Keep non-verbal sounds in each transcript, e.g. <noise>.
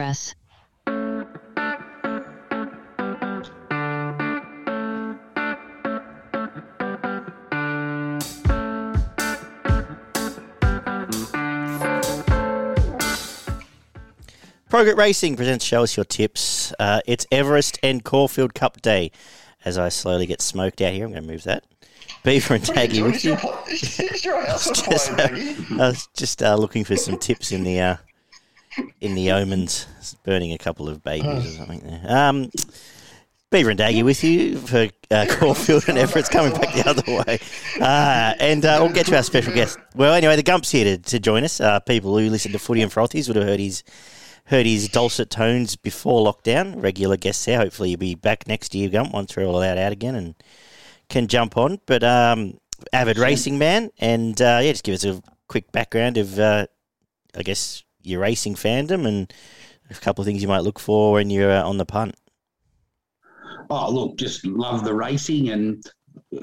Press. Progrit Racing presents Show Us Your Tips. Uh, it's Everest and Caulfield Cup Day. As I slowly get smoked out here, I'm going to move that. Beaver and Daggy with you. Is your house <laughs> on Just, uh, I was just uh, looking for some tips in the uh, in the omens, burning a couple of babies or something there. Um, Beaver and Daggy with you for uh, <laughs> Caulfield and Everest coming back the other way. Uh, and uh, we'll get to our special guest. Well, anyway, the Gump's here to, to join us. Uh, people who listen to Footy and Frothies would have heard his heard his dulcet tones before lockdown. Regular guests there. Hopefully, you'll be back next year, Gump, once we're all allowed out again and can jump on. But um, avid racing man, and uh, yeah, just give us a quick background of, uh, I guess, your racing fandom and a couple of things you might look for when you're uh, on the punt. Oh, look, just love the racing and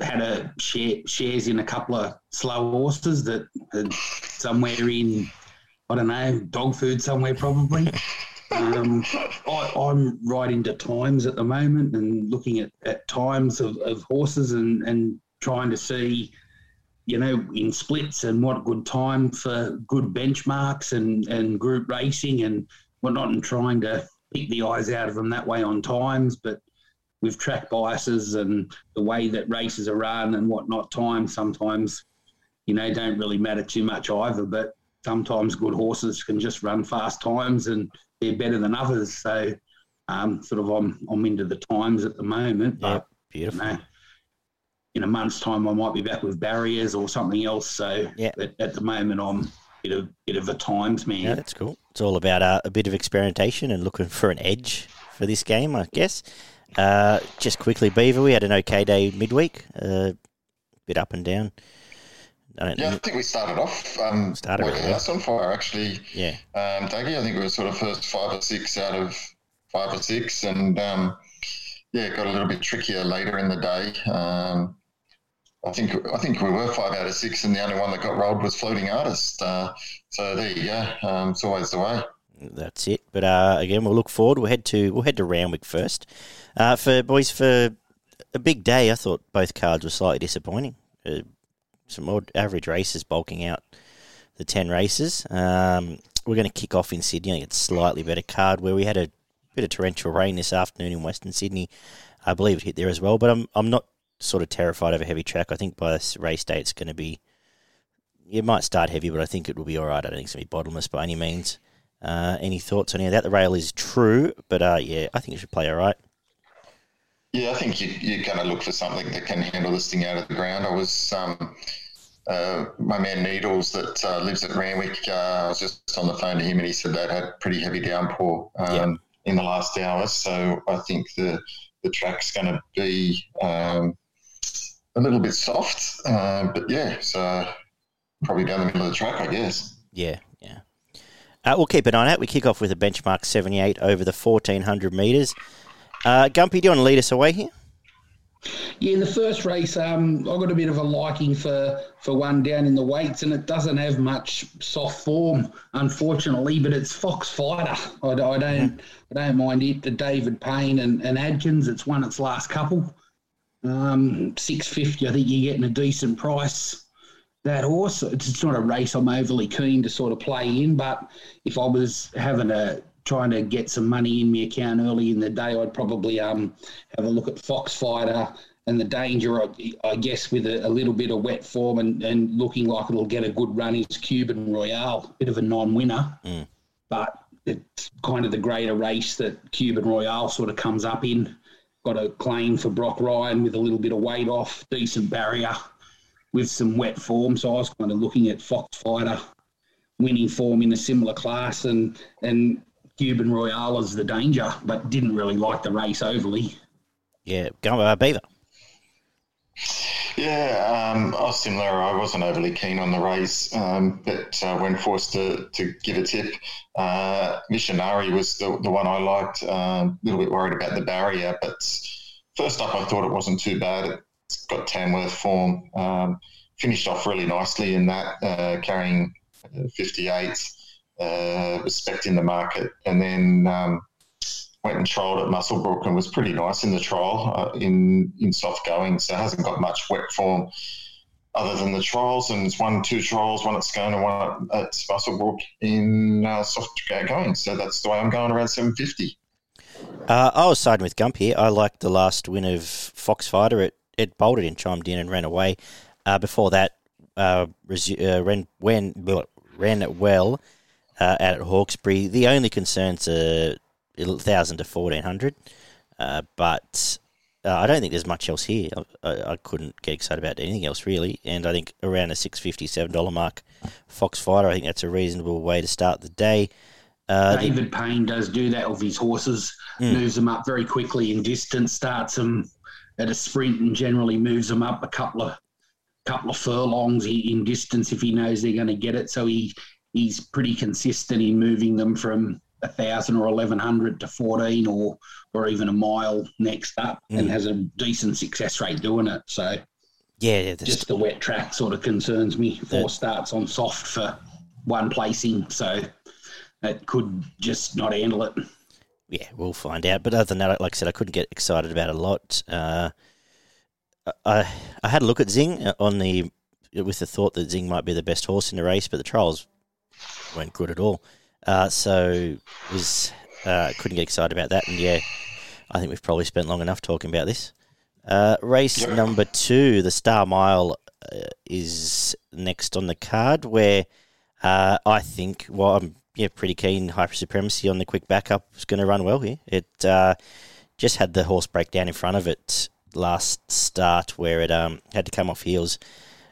had a share, shares in a couple of slow horses that somewhere in, I don't know, dog food somewhere probably. <laughs> um, I, I'm right into times at the moment and looking at, at times of, of horses and, and trying to see, you know, in splits and what good time for good benchmarks and, and group racing and whatnot and trying to pick the eyes out of them that way on times. But with track biases and the way that races are run and whatnot, time sometimes, you know, don't really matter too much either. But sometimes good horses can just run fast times and they're better than others. So, um, sort of, I'm I'm into the times at the moment. Yeah, But beautiful. you know, in a month's time, I might be back with barriers or something else. So, Yeah. at, at the moment, I'm a bit of bit of a times man. Yeah, that's cool. It's all about uh, a bit of experimentation and looking for an edge for this game, I guess. Uh, just quickly, Beaver, we had an okay day midweek, a bit up and down. I don't Yeah, I think we started off um, Started like really house on fire, actually. Yeah, Um, Dougie, I think it was sort of first five or six out of five or six, and um, yeah, it got a little bit trickier later in the day. Um, I think I think we were five out of six, and the only one that got rolled was Floating Artist. Uh, so there you go. Um, it's always the way. that's it. But uh, again, we'll look forward. We'll head to we'll head to Randwick first. Uh, for boys, for a big day, I thought both cards were slightly disappointing. Uh, some more average races bulking out the 10 races. Um, we're going to kick off in Sydney. It's slightly better card where we had a bit of torrential rain this afternoon in Western Sydney. I believe it hit there as well, but I'm, I'm not sort of terrified of a heavy track. I think by this race day it's going to be, it might start heavy, but I think it will be all right. I don't think it's going to be bottomless by any means. Uh, any thoughts on any of that? The rail is true, but uh, yeah, I think it should play all right. Yeah, I think you, you're going to look for something that can handle this thing out of the ground. I was um, uh, my man Needles that uh, lives at Randwick. Uh, I was just on the phone to him, and he said they'd had pretty heavy downpour um, Yeah. in the last hour. So I think the the track's going to be um, a little bit soft, uh, but yeah, so probably down the middle of the track, I guess. Yeah, yeah. Uh, we'll keep an eye on it. We kick off with a benchmark 78 over the 1400 metres. Uh, Gumpy, do you want to lead us away here? Yeah, in the first race, um, I got a bit of a liking for for one down in the weights, and it doesn't have much soft form, unfortunately. But it's Fox Fighter. I, I don't I don't mind it. The David Payne and, and Adkins. It's won its last couple. Um, six fifty. I think you're getting a decent price. That horse. It's not a race I'm overly keen to sort of play in, but if I was having a trying to get some money in my account early in the day, I'd probably um have a look at Fox Fighter and the danger, I, I guess, with a, a little bit of wet form and, and looking like it'll get a good run is Cuban Royale, bit of a non-winner, but it's kind of the greater race that Cuban Royale sort of comes up in. Got a claim for Brock Ryan with a little bit of weight off, decent barrier with some wet form. So I was kind of looking at Fox Fighter winning form in a similar class and and Cuban Royale is the danger, but didn't really like the race overly. Yeah, go uh, Beaver. Yeah, um, I was similar. I wasn't overly keen on the race, um, but uh, when forced to, to give a tip, uh, Missionary was the, the one I liked. Um, a little bit worried about the barrier, but first up, I thought it wasn't too bad. It's got Tamworth form. Um, finished off really nicely in that, uh, carrying uh, 58. uh, respect in the market. And then um, went and trialled at Muswellbrook and was pretty nice in the trial uh, in in soft going. So hasn't got much wet form other than the trials. And it's won two trials, one at Scone and one at, Muswellbrook in uh, soft going. So that's the way I'm going around 750. Uh, I was siding with Gump here. I liked the last win of Foxfighter. It it bolted in, chimed in, and ran away. Uh, before that, uh, resu- uh, ran when ran well uh, out at Hawkesbury. The only concerns are thousand to fourteen hundred, uh, but uh, I don't think there's much else here. I, I, couldn't get excited about anything else really, and I think around a six fifty seven dollar mark, Foxfighter. I think that's a reasonable way to start the day. Uh, David Payne does do that with his horses, mm. moves them up very quickly in distance, starts them at a sprint, and generally moves them up a couple of couple of furlongs in distance if he knows they're going to get it. So he he's pretty consistent in moving them from a thousand or eleven hundred to fourteen or or even a mile next up, mm. and has a decent success rate doing it. So yeah, yeah just the wet track sort of concerns me. Four the, starts on soft for one placing, so it could just not handle it. Yeah, we'll find out. But other than that, like I said, I couldn't get excited about a lot. Uh, I I had a look at Zing uh, on the with the thought that Zing might be the best horse in the race, but the trials weren't good at all. Uh, so was uh, couldn't get excited about that. And yeah, I think we've probably spent long enough talking about this. Uh, race yep. number two, the Star Mile, uh, is next on the card. Where I think, well, I'm yeah, pretty keen. Hyper Supremacy on the quick backup is going to run well here. It uh, just had the horse break down in front of it last start where it um, had to come off heels.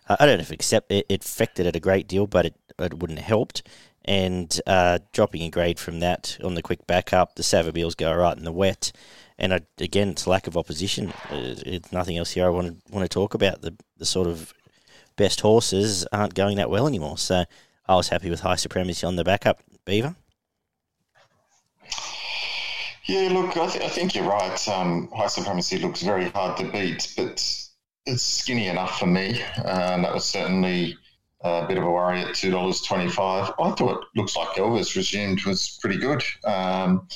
Uh, I don't know if it, accept, it, it affected it a great deal, but it, it wouldn't have helped. And uh, dropping a grade from that on the quick backup, the Savabeels go right in the wet. And I, again, it's lack of opposition. Uh, it's nothing else here I want to, want to talk about. The, the sort of best horses aren't going that well anymore. So I was happy with high supremacy on the backup. Beaver? Yeah, look, I, th- I think you're right. Um, high supremacy looks very hard to beat, but it's skinny enough for me. Uh, that was certainly a bit of a worry at two dollars twenty-five. I thought it looks like Elvis resumed was pretty good. Um,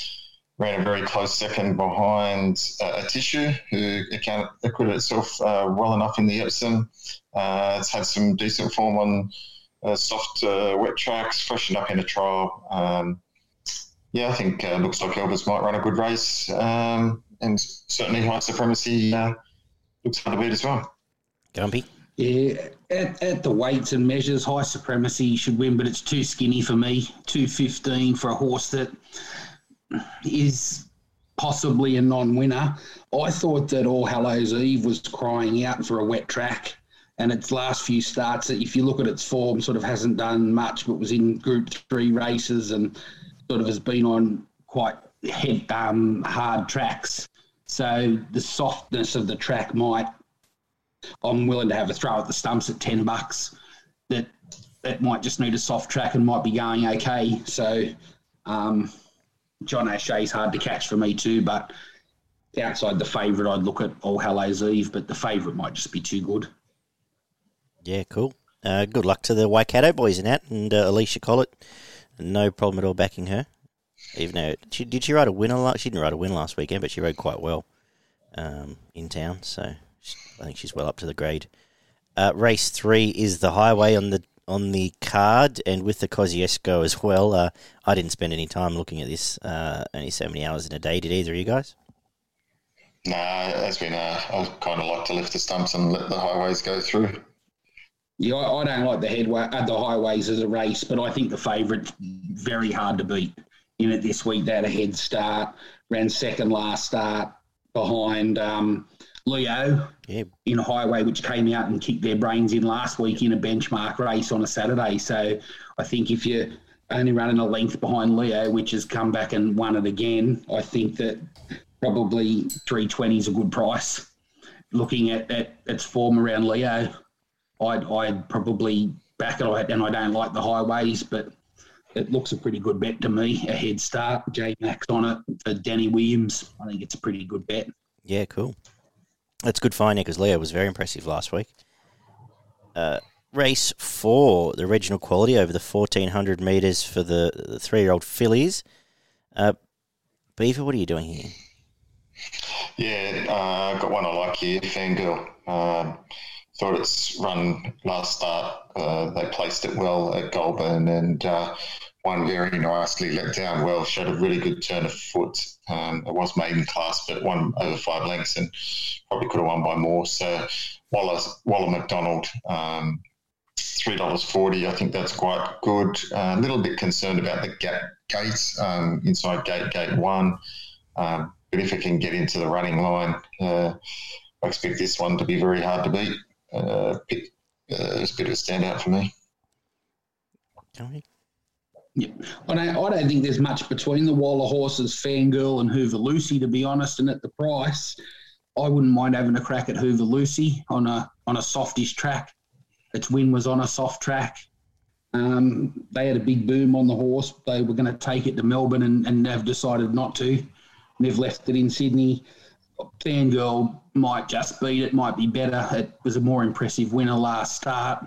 ran a very close second behind uh, tissue who account, acquitted itself uh, well enough in the Epsom. Uh, it's had some decent form on uh, soft uh, wet tracks, freshened up in a trial. Um, yeah, I think uh, looks like Elvis might run a good race, um, and certainly high supremacy uh, looks hard to beat as well. Gumpy. Yeah, at, at the weights and measures, high supremacy should win, but it's too skinny for me. Two fifteen for a horse that is possibly a non-winner. I thought that All Hallows Eve was crying out for a wet track and its last few starts, if you look at its form, sort of hasn't done much, but was in Group Three races and sort of has been on quite head um, hard tracks. So the softness of the track might. I'm willing to have a throw at the stumps at ten bucks. That that might just need a soft track and might be going okay. So um, John O'Shea's hard to catch for me too, but outside the favourite, I'd look at All Hallows Eve, but the favourite might just be too good. Yeah, cool. Uh, good luck to the Waikato boys in that, and uh, Alysha Collett. No problem at all backing her. Even though she did she ride a winner? She didn't ride a win last weekend, but she rode quite well um, in town. So I think she's well up to the grade. Uh, race three is the highway on the on the card, and with the Kosciuszko as well. Uh, I didn't spend any time looking at this. Uh, only so many hours in a day. Did either of you guys? Nah, as been. Uh, I kind of like to lift the stumps and let the highways go through. Yeah, I, I don't like the headway, uh, the highways as a race, but I think the favourite's very hard to beat in it this week. They had a head start, ran second last start behind um, Leo yeah. in a highway, which came out and kicked their brains in last week in a benchmark race on a Saturday. So I think if you're only running a length behind Leo, which has come back and won it again, I think that probably 320 is a good price. Looking at, at its form around Leo. I'd, I'd probably back it, and I don't like the highways, but it looks a pretty good bet to me. A head start, J Mac on it for Danny Williams. I think it's a pretty good bet. Yeah, cool. That's good finding because Leo was very impressive last week. Uh, race four, the regional quality over the 1400 metres for the, the three year old fillies. Uh, Beaver, what are you doing here? Yeah, I uh, got one I like here, Fangirl. Um, thought its run last start, uh, they placed it well at Goulburn and uh, won very nicely, let down well, showed a really good turn of foot. Um, it was maiden class, but won over five lengths and probably could have won by more. So Waller, Waller McDonald, um, $3.40. I think that's quite good. Uh, a little bit concerned about the gate, gates um, inside gate, gate one. Um, but if it can get into the running line, uh, I expect this one to be very hard to beat. Uh, uh, it's a bit of a standout for me. Yeah. I don't, I don't think there's much between the Waller horses, Fangirl and Hoover Lucy, to be honest. And at the price, I wouldn't mind having a crack at Hoover Lucy on a on a softish track. Its win was on a soft track. Um, they had a big boom on the horse. They were going to take it to Melbourne and, and have decided not to. They've left it in Sydney. Fangirl might just beat it, might be better. It was a more impressive winner last start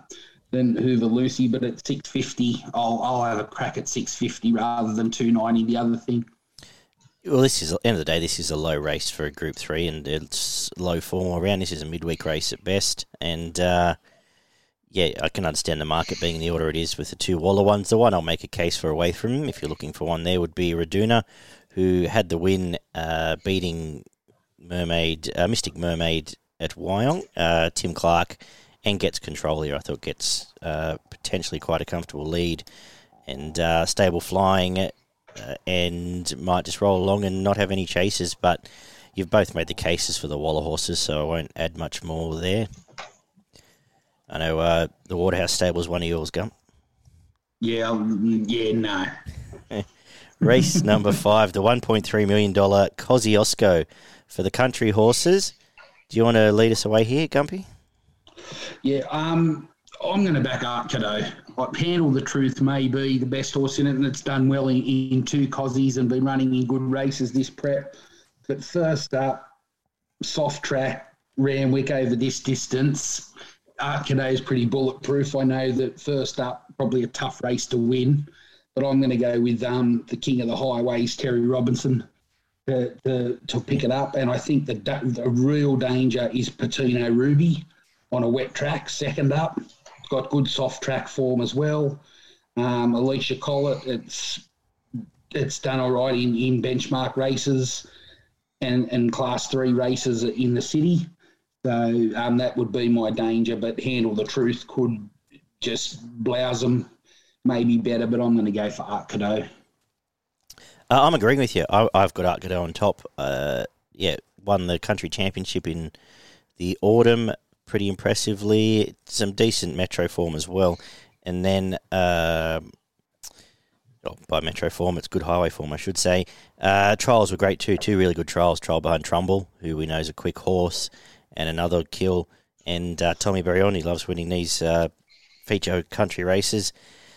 than Hoover Lucy, but at 650, I'll, I'll have a crack at 650 rather than 290, the other thing. Well, this is end of the day. This is a low race for a Group Three, and it's low form around. This is a midweek race at best, and uh, yeah, I can understand the market being in the order it is with the two Waller ones. The one I'll make a case for away from if you're looking for one, there would be Raduna, who had the win, uh, beating Mermaid, uh, Mystic Mermaid at Wyong. Uh, Tim Clark and gets control here. I thought gets uh, potentially quite a comfortable lead and uh, stable flying, uh, and might just roll along and not have any chases. But you've both made the cases for the Waller horses, so I won't add much more there. I know uh, the Waterhouse stable is one of yours, Gump. Yeah, um, yeah, no. <laughs> Race number five, the $1.3 million Kosciuszko for the country horses. Do you want to lead us away here, Gumpy? Yeah, um, I'm going to back Art Cadeau. Like, Handle the Truth may be the best horse in it, and it's done well in, in two Cossies and been running in good races this prep. But first up, soft track, Randwick over this distance. Art Cadeau is pretty bulletproof. I know that first up, probably a tough race to win, but I'm going to go with um, the king of the highways, Terry Robinson. To, to, to pick it up, and I think the the real danger is Patino Ruby on a wet track, second up. Got good soft track form as well. Um, Alysha Collett, it's it's done all right in, in benchmark races and, and class three races in the city. So um, that would be my danger, but Handle the Truth could just blouse them maybe better, but I'm going to go for Art Cadeau. Uh, I'm agreeing with you. I, have got Art Cadeau on top. Uh, yeah, won the country championship in the autumn pretty impressively. Some decent metro form as well. And then, uh, oh, by metro form, it's good highway form, I should say. Uh, trials were great too. Two really good trials. Trial behind Trumbull, who we know is a quick horse, and another kill. And uh, Tommy Barioni loves winning these uh, feature country races.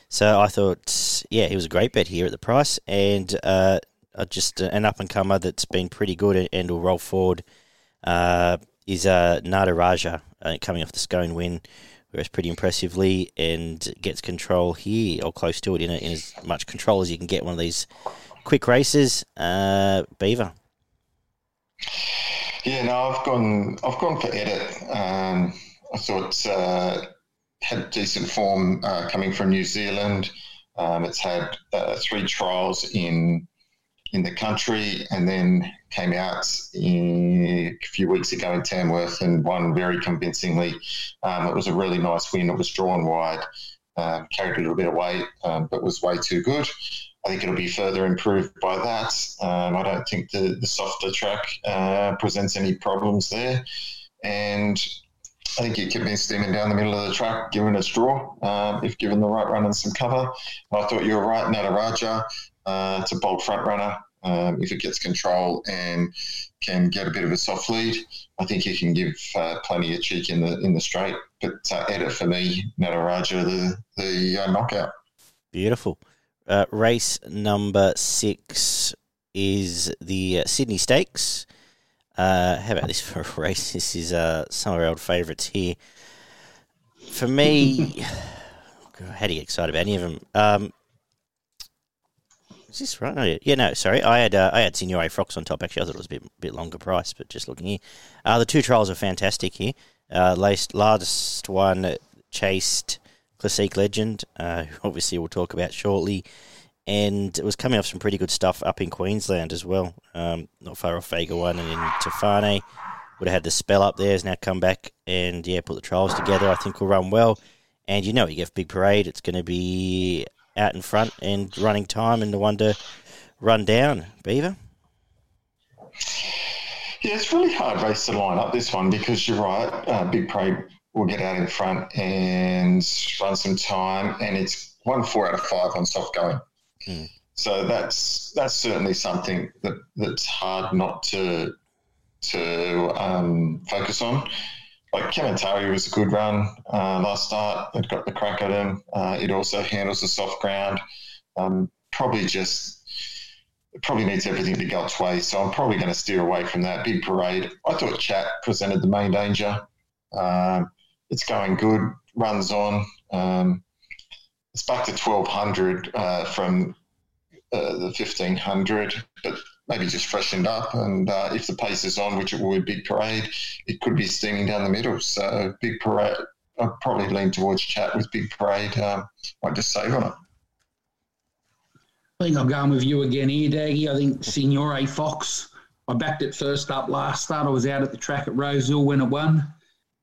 So I thought, yeah, he was a great bet here at the price, and uh, just an up and comer that's been pretty good and will roll forward. Uh, is uh, Nataraja uh, coming off the Scone win, whereas pretty impressively and gets control here or close to it in, a, in as much control as you can get one of these quick races. Uh, Beaver. Yeah, no, I've gone. I've gone for edit. Um, I thought uh, had decent form uh, coming from New Zealand. Um, it's had uh, three trials in in the country, and then came out a few weeks ago in Tamworth and won very convincingly. Um, it was a really nice win. It was drawn wide, um, carried a little bit of weight, um, but was way too good. I think it'll be further improved by that. Um, I don't think the, the softer track uh, presents any problems there. And I think it can be steaming down the middle of the track, given its draw, um, if given the right run and some cover. I thought you were right, Nataraja. Uh, it's a bold front runner. Um, if it gets control and can get a bit of a soft lead, I think he can give uh, plenty of cheek in the in the straight. But uh, edit for me, Nataraja, the the uh, knockout. Beautiful. Uh, race number six is the uh, Sydney Stakes. Uh, how about this <laughs> for a race? This is some of our old favourites here. for me, <sighs> how do you get excited about any of them? Um, is this right? Yeah, no, sorry. I had uh, I had Signore Fox on top. Actually, I thought it was a bit bit longer price, but just looking here, uh, the two trials are fantastic here. Uh, last, last one chased Classique Legend, uh, obviously we'll talk about shortly, and it was coming off some pretty good stuff up in Queensland as well. Um, not far off Vega One and in Tefane. Would have had the spell up there, has now come back and yeah, put the trials together. I think will run well. And you know, you get big parade, it's going to be out in front and running time, and the one to run down. Beaver. Yeah, it's really hard race to line up this one because you're right. Uh, big Prey will get out in front and run some time, and it's one four out of five on soft going. Mm. So that's that's certainly something that that's hard not to to um, focus on. Like Kementari was a good run uh, last start. It got the crack at him. Uh, it also handles the soft ground. Um, probably just probably needs everything to go its way. So I'm probably going to steer away from that big parade. I thought Chat presented the main danger. Um, it's going good. Runs on. Um, it's back to 1200 uh, from uh, the 1500, but maybe just freshened up. And uh, if the pace is on, which it will be big parade, it could be steaming down the middle. So big parade, I'd probably lean towards chat with big parade. Um, might just save on it. I think I'm going with you again here, Daggy. I think Signore Fox. I backed it first up last start. I was out at the track at Rosehill when it won.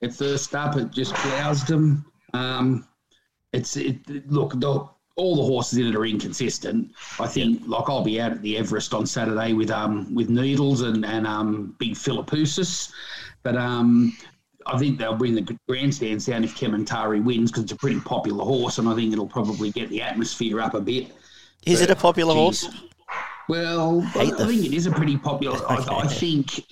At first up, it just roused him. Um, it's it, look the all the horses in it are inconsistent. I think, yeah. like I'll be out at the Everest on Saturday with um with Needles and and um Big Philippoussis, but um I think they'll bring the grandstands down if Kementari wins because it's a pretty popular horse, and I think it'll probably get the atmosphere up a bit. Is but, it a popular geez, horse? Well, I, I, think it is a pretty popular. I, <laughs> I, think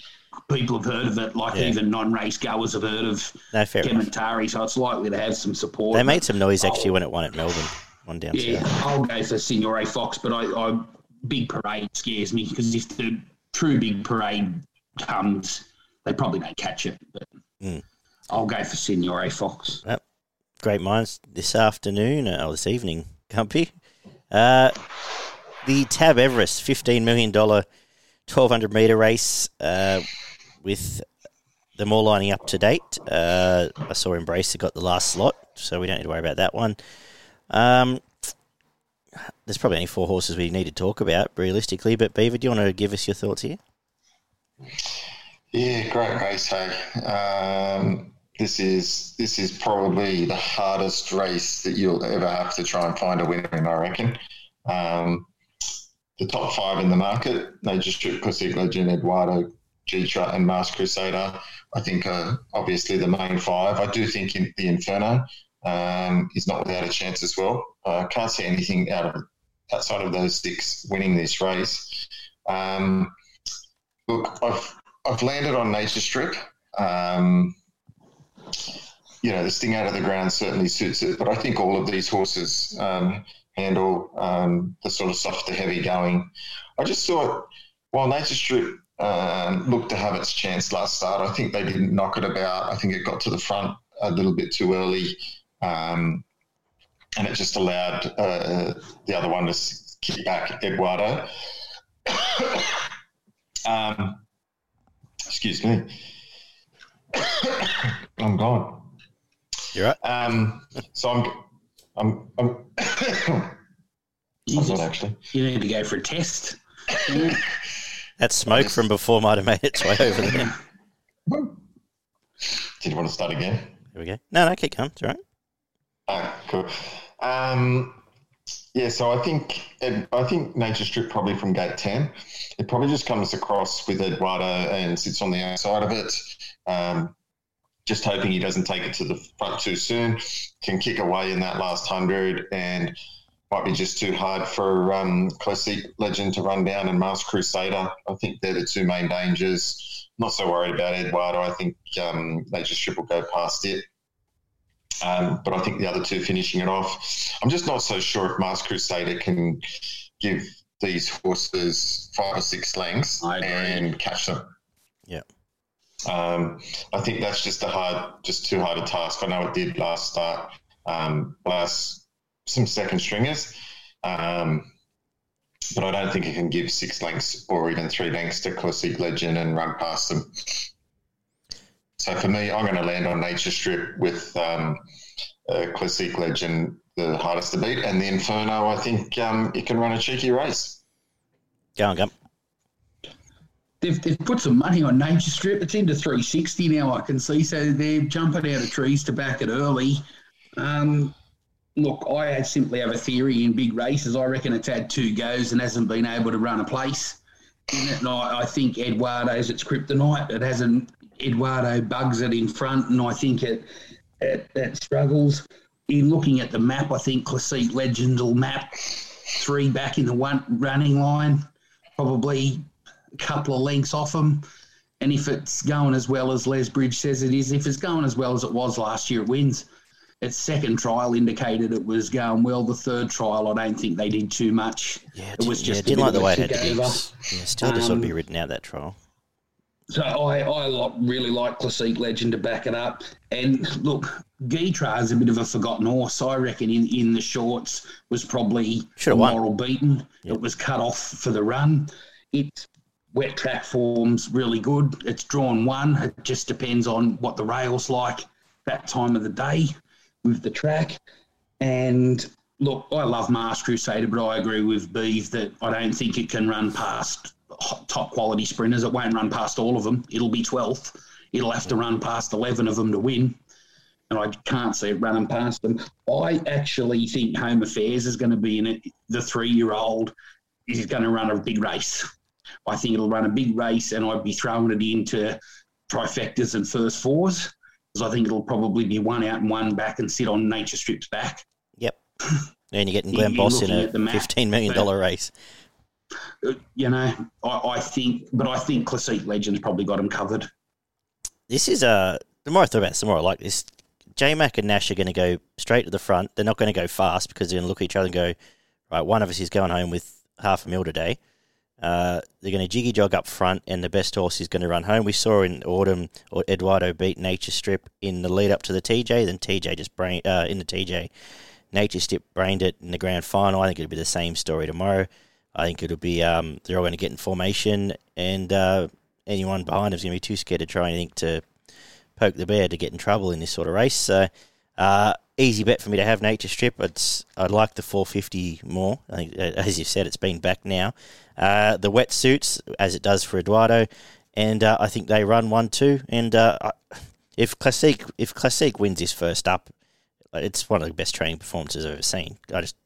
people have heard of it, like yeah. even non-race goers have heard of no, Kementari, so it's likely to have some support. They made some noise actually when it won at Melbourne one down Yeah, I'll go for Signore Fox, but I, I big parade scares me because if the true big parade comes, they probably don't catch it. But mm. I'll go for Signore Fox. Yep. Great minds this afternoon uh, or this evening, Gumpy. Uh, the Tab Everest, $15 million 1200 metre race uh, with them all lining up to date. Uh, I saw Embracer got the last slot, so we don't need to worry about that one. Um, there's probably only four horses we need to talk about realistically, but Beaver, do you want to give us your thoughts here? Yeah, great race, hey. Um, this is this is probably the hardest race that you'll ever have to try and find a winner in, I reckon. Um, the top five in the market, Nature Strip, Classique Legend, Eduardo, Gytrash, and Masked Crusader, I think are obviously the main five. I do think in the Inferno um, is not without a chance as well. I uh, can't see anything out of outside of those six winning this race. Um, look, I've I've landed on Nature Strip. Um, you know, the sting out of the ground certainly suits it, but I think all of these horses um, handle um, the sort of soft to heavy going. I just thought while Nature Strip um, looked to have its chance last start, I think they didn't knock it about. I think it got to the front a little bit too early. Um, and it just allowed uh, the other one to kick back Eduardo. <coughs> um, excuse me. <coughs> I'm gone. You're right. Um, so I'm, I'm, I'm, <coughs> I'm not actually. You need to go for a test. <laughs> that smoke from before might have made its way over there. Did you want to start again? Here we go. No, no, keep going. It's all right. Cool. Um, yeah, so I think I think Nature Strip probably from gate ten. It probably just comes across with Eduardo and sits on the outside of it. Um, just hoping he doesn't take it to the front too soon. Can kick away in that last hundred and might be just too hard for um, Classique Legend to run down and Masked Crusader. I think they're the two main dangers. Not so worried about Eduardo. I think um, Nature Strip will go past it. Um, but I think the other two finishing it off. I'm just not so sure if Masked Crusader can give these horses five or six lengths and catch them. Yeah. Um, I think that's just a hard, just too hard a task. I know it did last start, um, last some second stringers, um, but I don't think it can give six lengths or even three lengths to Classique Legend and run past them. So for me, I'm going to land on Nature Strip with um, Classique Legend, the hardest to beat, and the Inferno. I think um, it can run a cheeky race. Go on, Gump. They've, they've put some money on Nature Strip. It's into 360 now, I can see. So they're jumping out of trees to back it early. Um, look, I simply have a theory in big races. I reckon it's had two goes and hasn't been able to run a place in it. And I, I think Eduardo's its kryptonite. It hasn't. Eduardo bugs it in front, and I think it it, it struggles. In looking at the map, I think Classique Legend will map three back in the one running line, probably a couple of lengths off them. And if it's going as well as Les Bridge says it is, if it's going as well as it was last year, it wins. Its second trial indicated it was going well. The third trial, I don't think they did too much. Yeah, it was just yeah, a didn't bit like of the way it had to be. Yeah, still just ought to be Um, written out that trial. So I, I really like Classique Legend to back it up. And look, Gytrash is a bit of a forgotten horse. I reckon in, in the shorts was probably Should've a won. moral beaten. Yep. It was cut off for the run. Its wet track form's really good. It's drawn one. It just depends on what the rail's like that time of the day with the track. And look, I love Masked Crusader, but I agree with Beeve that I don't think it can run past top quality sprinters. It won't run past all of them. It'll be 12th. It'll have to run past 11 of them to win. And I can't see it running past them. I actually think Home Affairs is going to be in it. The three year old is going to run a big race. I think it'll run a big race, and I'd be throwing it into trifectas and first fours because I think it'll probably be one out and one back and sit on Nature Strip's back. <laughs> And you're getting Glenn Boss in a map, fifteen million dollar race. Uh, You know, I, I think, but I think Classique Legends probably got him covered. This is uh the more I thought about it, the more I like this. J Mac and Nash are going to go straight to the front. They're not going to go fast because they're going to look at each other and go, right, one of us is going home with half a mil today. Uh, they're going to jiggy jog up front, and the best horse is going to run home. We saw in autumn, or Eduardo beat Nature Strip in the lead up to the TJ. Then TJ just brain uh, in the TJ. Nature Strip brained it in the grand final. I think it'll be the same story tomorrow. I think it'll be um, they're all going to get in formation, and uh, anyone behind is going to be too scared to try anything to poke the bear to get in trouble in this sort of race. So, uh, easy bet for me to have Nature Strip. It's I like the 450 more. I think, as you said, it's been back now. Uh, the wetsuits, as it does for Eduardo, and uh, I think they run one two. And uh, if Classique if Classique wins his first up, it's one of the best training performances I've ever seen. I just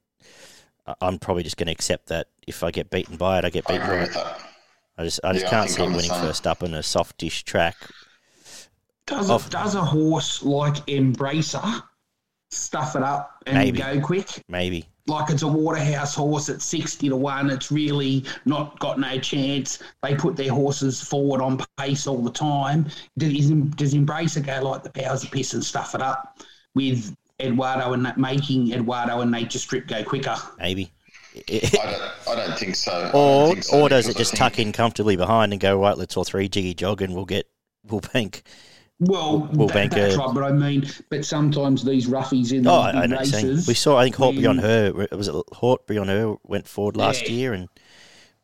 I- I'm probably just going to accept that if I get beaten by it, I get I beaten agree by with it. that. I just I just Yeah, can't think see him I'm winning same. first up on a softish track. Does a, does a horse like Embracer stuff it up and Maybe. go quick? Maybe Like it's a Waterhouse horse at 60 to 1. It's really not got no chance. They put their horses forward on pace all the time. Does, does Embracer go like the powers of piss and stuff it up with Eduardo and making Eduardo and Nature Strip go quicker? maybe. I don't, I don't think so. Or think so or does it just think- tuck in comfortably behind and go right? Let's all three jiggy jog and we'll get we'll bank. Well, We'll that- bank that's a- right, but I mean, but sometimes these roughies in Oh, the I, I big know. what you're saying. races. We saw. I think Hort Beyond when- Her was it Hort Beyond Her went forward last Yeah. year and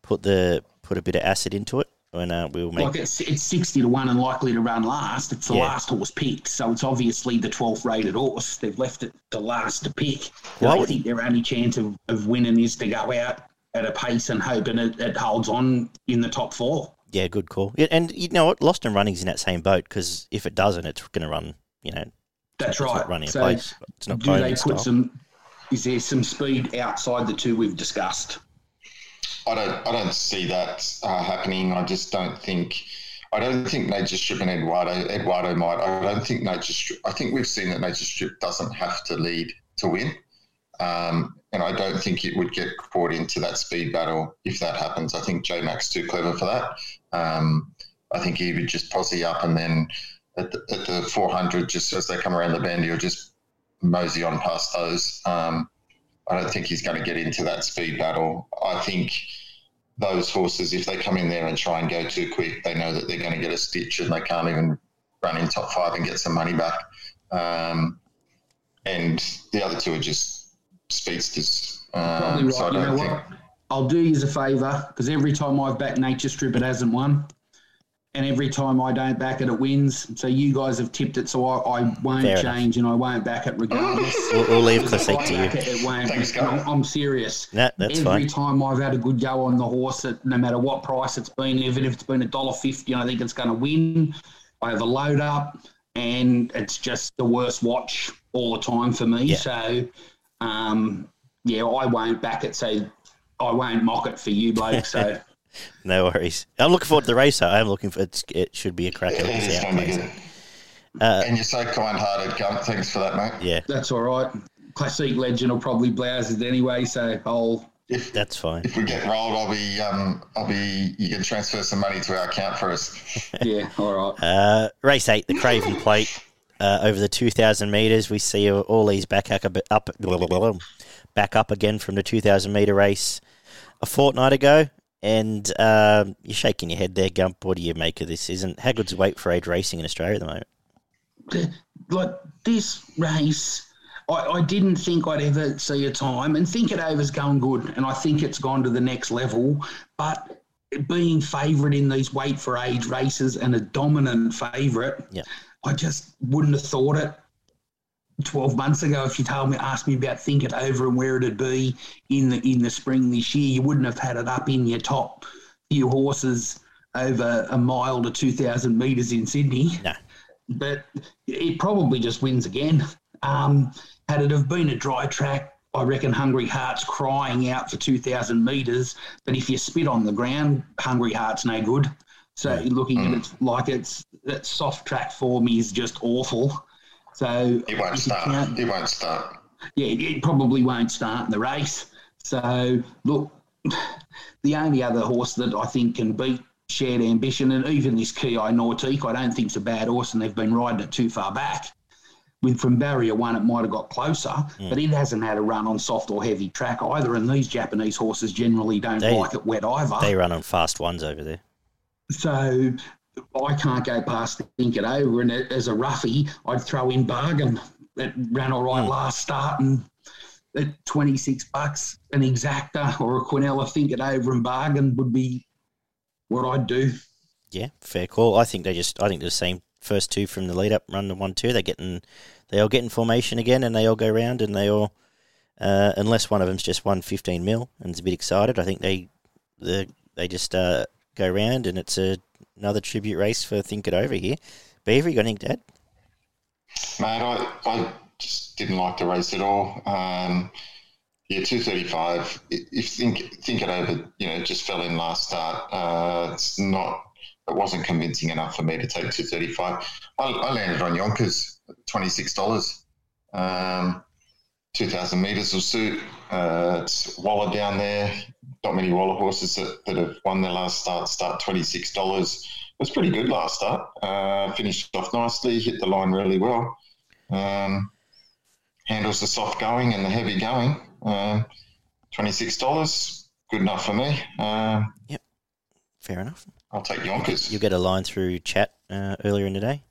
put the put a bit of acid into it when uh, we were Like it's, it's 60 to 1 and likely to run last. It's the Yeah. last horse picked. So it's obviously the 12th rated horse. They've left it the last to pick. Why I would- think their only chance of, of winning is to go out at a pace and hoping it, it holds on in the top four. Yeah, good call. Yeah, and you know what? Lost and Running's in that same boat because if it doesn't, it's going to run. You know, That's it's right. not running a so place. It's not do they put style. some, is there some speed outside the two we've discussed? I don't. I don't see that uh, happening. I just don't think. I don't think Nature Strip and Eduardo. Eduardo might. I don't think Nature Strip. I think we've seen that Nature Strip doesn't have to lead to win, um, and I don't think it would get caught into that speed battle if that happens. I think J Mac's too clever for that. Um, I think he would just posse up and then at the, at the 400, just as they come around the bend, he'll just mosey on past those. Um, I don't think he's going to get into that speed battle. I think those horses, if they come in there and try and go too quick, they know that they're going to get a stitch and they can't even run in top five and get some money back. Um, and the other two are just speedsters. Um, right. so I you know don't think. what? I'll do you a favour because every time I've backed Nature Strip, it hasn't won. And every time I don't back it, it wins. So you guys have tipped it, so I, I won't Fair enough. change and I won't back it regardless. <laughs> We'll, we'll leave If I Classique to you. it, it won't. Thanks, No, Gus. I'm serious. That, that's Every fine. time I've had a good go on the horse, at, no matter what price it's been, even if it's been a dollar fifty, I think it's going to win, I have a load up, and it's just the worst watch all the time for me. Yeah. So, um, yeah, I won't back it. So I won't mock it for you, bloke. So <laughs> No worries. I'm looking forward to the race. though. I'm looking for it's, it. Should be a cracker. It to see is how it going to be good. Uh, and you're so kind-hearted, Gump. Thanks for that, mate. Yeah, that's all right. Classique legend will probably blouse it anyway. So I'll If, that's fine. if we get rolled, I'll be um, I'll be. You can transfer some money to our account for us. <laughs> yeah, all right. Uh, race eight, the Craven Plate. Uh, over the 2,000 metres, we see all these back up, up, <laughs> back up again from the 2,000 metre race a fortnight ago. And um, you're shaking your head there, Gump. What do you make of this? Isn't how good's weight for age racing in Australia at the moment? <laughs> like this race, I, I didn't think I'd ever see a time, and think it over's going good, and I think it's gone to the next level. But being favourite in these weight for age races and a dominant favourite, Yeah. I just wouldn't have thought it. 12 months ago, if you told me, asked me about Think It Over and where it'd be in the in the spring this year, you wouldn't have had it up in your top few horses over a mile to 2,000 metres in Sydney No. but it probably just wins again. Um, had it have been a dry track, I reckon Hungry Heart's crying out for 2,000 metres. But if you spit on the ground, Hungry Heart's no good. So looking at it like it's that soft track form is just awful. So It won't start. count- It won't start. yeah, it probably won't start in the race. So, look, <sighs> the only other horse that I think can beat Shared Ambition, and even this Ki Nautique, I don't think it's a bad horse, and they've been riding it too far back. With from barrier one, it might have got closer, hmm. but it hasn't had a run on soft or heavy track either. And these Japanese horses generally don't They- like it wet either. They run on fast ones over there. So I can't go past think it over. And as a roughie, I'd throw in bargain. It ran all right last start and at 26 bucks, an exacta or a Quinella think it over and bargain would be what I'd do. Yeah, fair call. I think they just. I think the same first two from the lead up run the one two. They're getting. They all get in formation again, and they all go round, and they all. Uh, unless one of them's just won fifteen mil and is a bit excited, I think they, the they just uh, go round, and it's a, another tribute race for Think It Over here. Beaver, you got anything to add? Mate, I, I just didn't like the race at all. Um, yeah, two thirty five. If think think it over, you know, just fell in last start. Uh, it's not. It wasn't convincing enough for me to take two thirty five. I, I landed on Yonkers, twenty six dollars. Um, two thousand meters will suit. Uh, it's Waller down there. Not many Waller horses that, that have won their last start. Start twenty six dollars. It was pretty good last start. Uh, finished off nicely. Hit the line really well. Um, handles the soft going and the heavy going. Twenty-six dollars, good enough for me. yep. Fair enough. I'll take Yonkers. You get a line through chat uh, earlier in the day.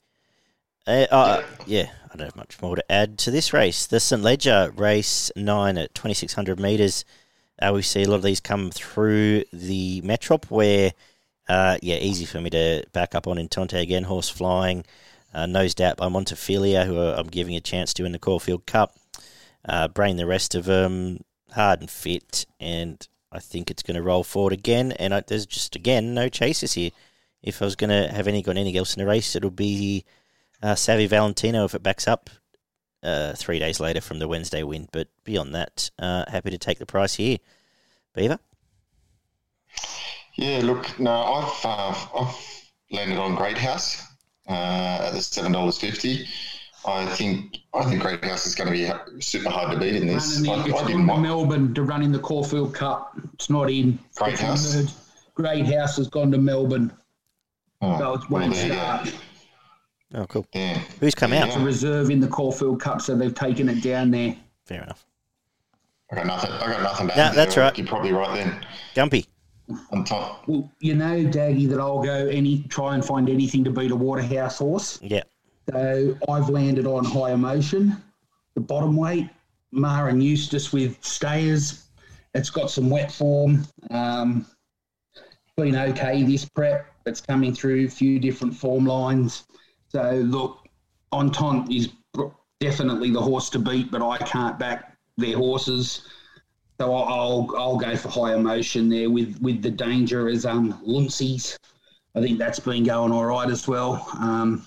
Uh, uh, yeah, I don't have much more to add to this race. The St Leger race nine at twenty six hundred meters. Uh, we see a lot of these come through the Metrop, where uh, yeah, easy for me to back up on Intonte again. Horse flying, uh, nosed out by Montefilia, who I'm giving a chance to in the Caulfield Cup. Uh, brain the rest of them hard and fit, and I think it's going to roll forward again. And I, there's just again no chasers here. If I was going to have any got anything else in the race, it'll be uh, Savvy Valentino if it backs up uh, three days later from the Wednesday win. But beyond that, uh, happy to take the price here. Beaver? Yeah, look, no, I've uh, I've landed on Great House uh, at the seven dollars fifty. I think I think Great House is going to be super hard to beat in this. Running I, in, I didn't want Melbourne to run in the Caulfield Cup. It's not in. Great It's House? Great House has gone to Melbourne. oh, So it well, won't there you go. start. Oh, cool. Yeah, Who's come out? It's a reserve in the Caulfield Cup, so they've taken it down there. Fair enough. I got nothing. I got nothing back. No, that's right. You're probably right then. Gumpy. on top. Well, you know, Daggy, that I'll go any try and find anything to beat a Waterhouse horse. Yeah. So I've landed on high emotion, the bottom weight, Maher and Eustace with stayers. It's got some wet form. Um, been okay this prep. It's coming through a few different form lines. So look, Entente is definitely the horse to beat, but I can't back their horses. So I'll I'll go for high emotion there with with the danger as um Luncey's. I think that's been going all right as well. Um,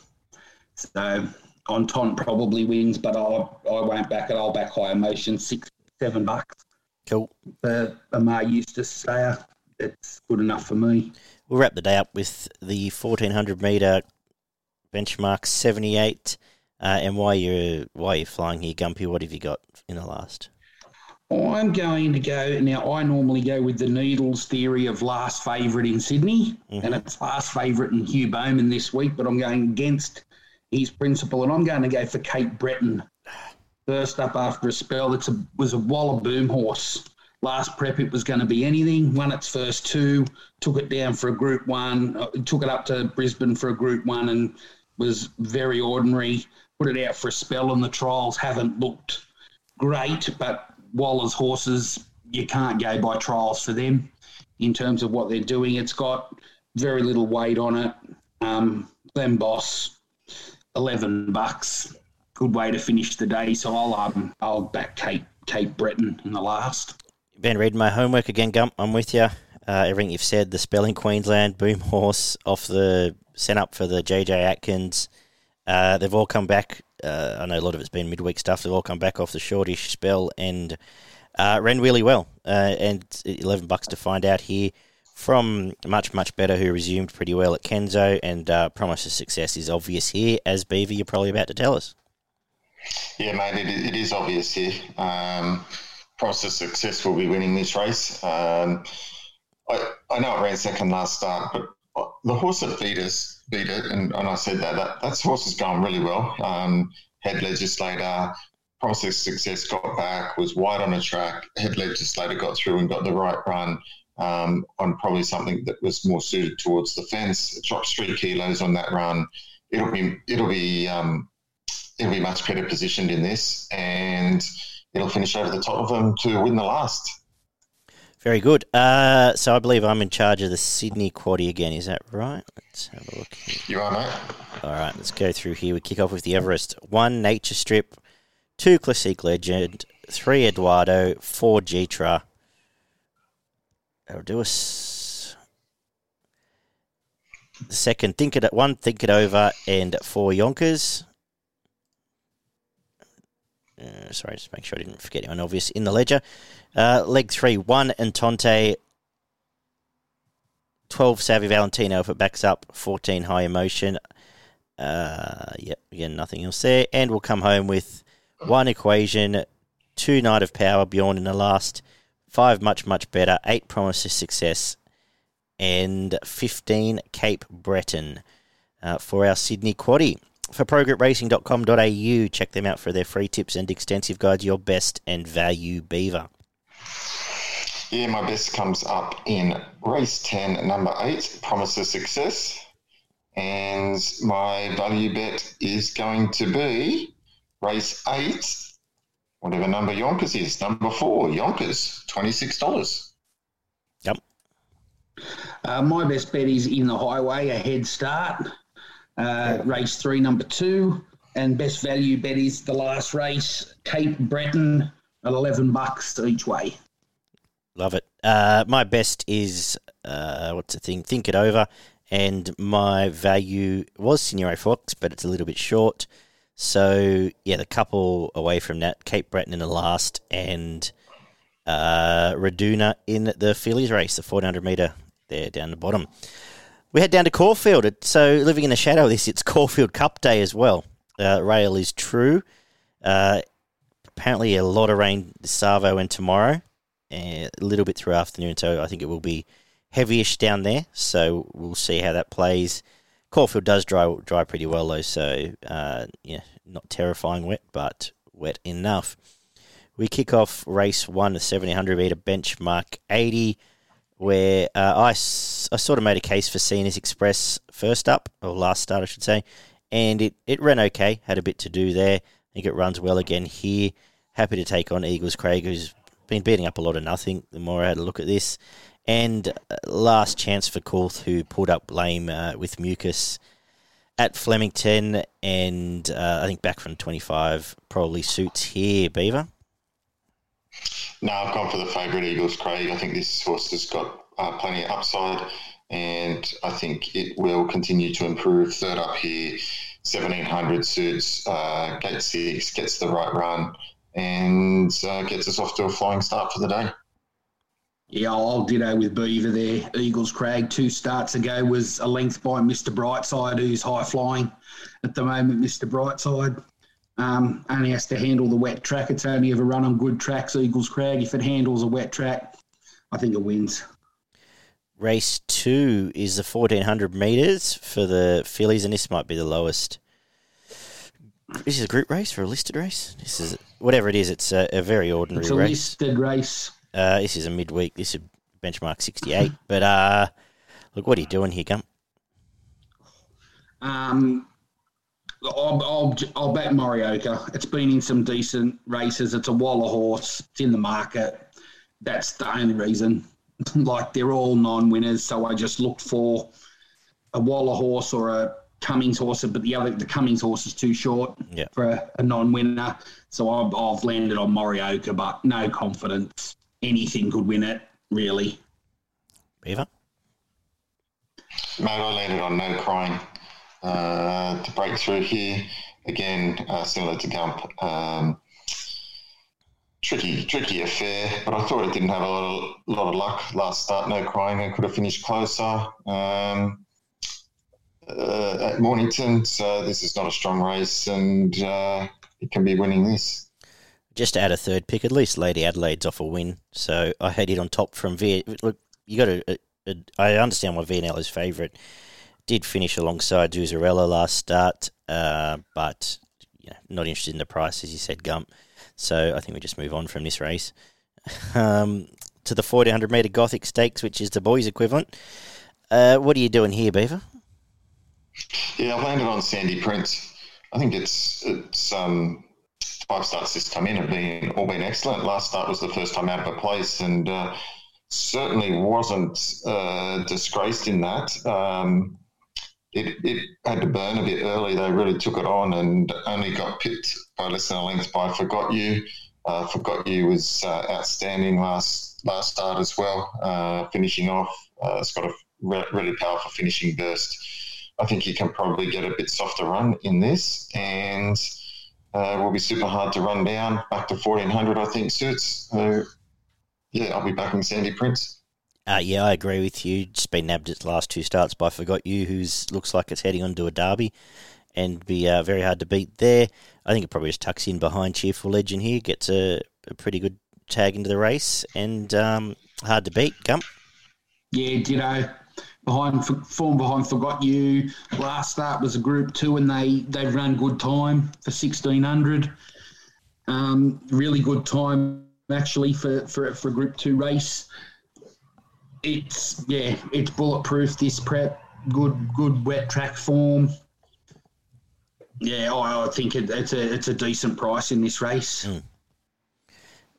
so Entente probably wins, but I I won't back it. I'll back high emotion six seven bucks Cool. for Amar Eustace Sayer. It's good enough for me. We'll wrap the day up with the 1400 meter benchmark 78. Uh, and why you're why you're flying here, Gumpy? What have you got in the last? I'm going to go now. I normally go with the Needles theory of last favourite in Sydney, and it's last favourite in Hugh Bowman this week. But I'm going against his principle, and I'm going to go for Cape Breton. First up after a spell, it's a was a Wallaboom horse. Last prep, it was going to be anything. Won its first two, took it down for a Group One, uh, took it up to Brisbane for a Group One, and was very ordinary. Put it out for a spell, and the trials haven't looked great, but Waller's horses, you can't go by trials for them in terms of what they're doing. It's got very little weight on it. Um, Glen Boss, eleven bucks, good way to finish the day. So I'll um, I'll back Cape Cape Breton in the last. Ben, reading my homework again, Gump. I'm with you. Uh, everything you've said, the spelling Queensland, Boom Horse, off the sent up for the JJ Atkins. Uh, they've all come back. Uh, I know a lot of it's been midweek stuff. They've all come back off the shortish spell and uh, ran really well. Uh, and 11 bucks to find out here from much, much better, who resumed pretty well at Kenzo. And uh, promise of success is obvious here, as Beaver, you're probably about to tell us. Yeah, mate, it, it is obvious here. Um, promise of success will be winning this race. Um, I, I know it ran second last start, but the horse that beat us beat it, and, and I said that, that horse has gone really well. Um, head legislator, promise of success got back, was wide on a track. Head legislator got through and got the right run um, on probably something that was more suited towards the fence. It dropped three kilos on that run. It'll be it'll be um, it'll be much better positioned in this, and it'll finish over the top of them to win the last. Very good. Uh, so I believe I'm in charge of the Sydney Quaddy again. Is that right? Let's have a look. Here. You are, mate. All right, let's go through here. We kick off with the Everest. One Nature Strip, two Classique Legend, three Eduardo, four Gytrash. That'll do us. The second, think it at one, think it over, and four Yonkers. Uh, sorry, just make sure I didn't forget anyone obvious in the ledger. Uh, leg three, one Entente, 12 Savvy Valentino if it backs up, 14 High Emotion. Uh, yep, again, nothing else there. And we'll come home with one Equation, two Night of Power, Bjorn in the last, five Much, Much Better, eight Promises Success, and 15 Cape Breton uh, for our Sydney Quaddy. For progripracing.com.au, check them out for their free tips and extensive guides, your best and value beaver. Yeah, my best comes up in race 10, number 8, Promises Success. And my value bet is going to be race 8, whatever number Yonkers is, number 4, Yonkers, $26. Yep. Uh, my best bet is in the highway, a head start. Uh, race three, number two, and best value bet is the last race, Cape Breton, at eleven bucks each way. Love it. Uh, my best is uh, what's the thing? Think it over, and my value was Signore Fox, but it's a little bit short. So yeah, the couple away from that, Cape Breton in the last, and uh, Raduna in the fillies race, the 1400 meter there down the bottom. We head down to Caulfield. So living in the shadow of this, it's Caulfield Cup Day as well. Uh, rail is true. Uh, apparently a lot of rain this Savo and tomorrow, a little bit through afternoon. So I think it will be heavyish down there. So we'll see how that plays. Caulfield does dry dry pretty well though, so uh, yeah, not terrifying wet, but wet enough. We kick off race one, the 1700 meter benchmark 80. where uh, I, I sort of made a case for Cenas Express first up, or last start, I should say, and it, it ran okay, had a bit to do there. I think it runs well again here. Happy to take on Eagles Crag, who's been beating up a lot of nothing the more I had a look at this. And uh, last chance for Coulth, who pulled up lame uh, with mucus at Flemington, and uh, I think back from 25 probably suits here, Beaver. No, I've gone for the favourite Eagles Crag. I think this horse has got uh, plenty of upside, and I think it will continue to improve. Third up here, 1700 suits, uh, gate six, gets the right run, and uh, gets us off to a flying start for the day. Yeah, I'll ditto with Beaver there. Eagles Crag two starts ago was a length by Mr. Brightside, who's high flying at the moment. Mr. Brightside um, only has to handle the wet track. It's only ever run on good tracks. Eagles Crag, if it handles a wet track, I think it wins. Race two is the 1400 metres for the fillies, and this might be the lowest. This is a group race for a listed race. This is whatever it is. It's a, a very ordinary It's a race. listed race. Uh, this is a midweek. This is benchmark 68. <laughs> but uh, look, what are you doing here, Gump? Um, I'll, I'll, I'll back Morioka. It's been in some decent races. It's a Waller horse. It's in the market. That's the only reason. <laughs> like they're all non-winners, so I just looked for a Waller horse or a Cummings horse, but the other the Cummings horse is too short Yeah. for a, a non-winner. So I've, I've landed on Morioka, but no confidence. Anything could win it, really. Beaver? Mate, I landed on no crying uh, to break through here. Again, uh, similar to Gump. Um, tricky, tricky affair, but I thought it didn't have a lot of, lot of luck last start. No crying. It could have finished closer um, uh, at Mornington. So this is not a strong race, and uh, it can be winning this. Just to add a third pick, at least Lady Adelaide's off a win. So I had it on top from V. Look, you got to. I understand why VNL is favourite. Did finish alongside Zuzarella last start, uh, but you know, not interested in the price, as you said, Gump. So I think we just move on from this race <laughs> um, to the 1400 metre Gothic Stakes, which is the boys' equivalent. Uh, what are you doing here, Beaver? Yeah, I've landed on Sandy Prince. I think it's it's um, five starts this time in have been all been excellent. Last start was the first time out of a place, and uh, certainly wasn't uh, disgraced in that. Um, it, it had to burn a bit early. They really took it on and only got pipped by less than a length by Forgot You. Uh, Forgot You was uh, outstanding last last start as well, uh, finishing off. Uh, it's got a re- really powerful finishing burst. I think he can probably get a bit softer run in this, and uh, will be super hard to run down. Back to 1400, I think suits. So, yeah, I'll be backing Sandy Prince. Uh, yeah, I agree with you. Just been nabbed its last two starts by Forgot You, who's looks like it's heading on to a derby and be uh, very hard to beat there. I think it probably just tucks in behind Cheerful Legend here, gets a, a pretty good tag into the race, and um, hard to beat. Gump. Yeah, ditto. Behind form behind forgot you. Last start was a group two, and they they've run good time for sixteen hundred. Um, really good time actually for, for for a group two race. It's yeah, it's bulletproof. This prep, good good wet track form. Yeah, I, I think it, it's a it's a decent price in this race.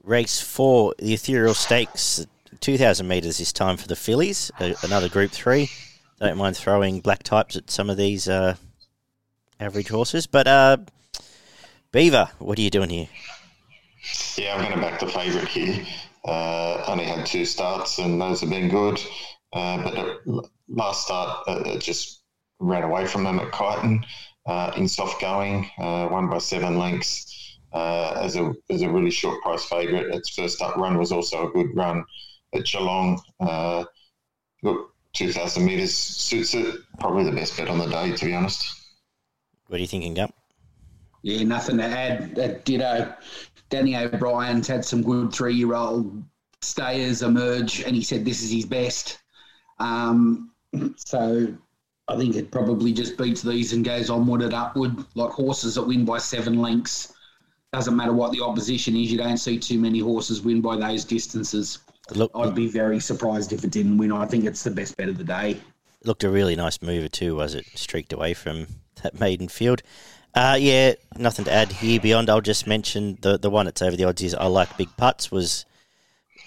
Race four, the Ethereal Stakes, 2,000 metres this time for the fillies, another Group 3. Don't mind throwing black types at some of these uh, average horses. But, uh, Beaver, what are you doing here? Yeah, I'm going to back the favourite here. Uh, only had two starts, and those have been good. Uh, but the last start, uh, it just ran away from them at Kyneton uh, in soft going, won by seven lengths. Uh, as a as a really short price favourite, its first up run was also a good run at Geelong. Uh, look, two thousand metres suits it. Probably the best bet on the day, to be honest. What are you thinking, Gump? Yeah, nothing to add. Uh, ditto. Danny O'Brien's had some good three-year-old stayers emerge, and he said this is his best. Um, <clears throat> so I think it probably just beats these and goes onward and upward, like horses that win by seven lengths. Doesn't matter what the opposition is, you don't see too many horses win by those distances. Look, I'd be very surprised if it didn't win. I think it's the best bet of the day. looked a really nice mover too, was it? Streaked away from that maiden field. Uh, yeah, nothing to add here beyond. I'll just mention the the one that's over the odds is I like big putts was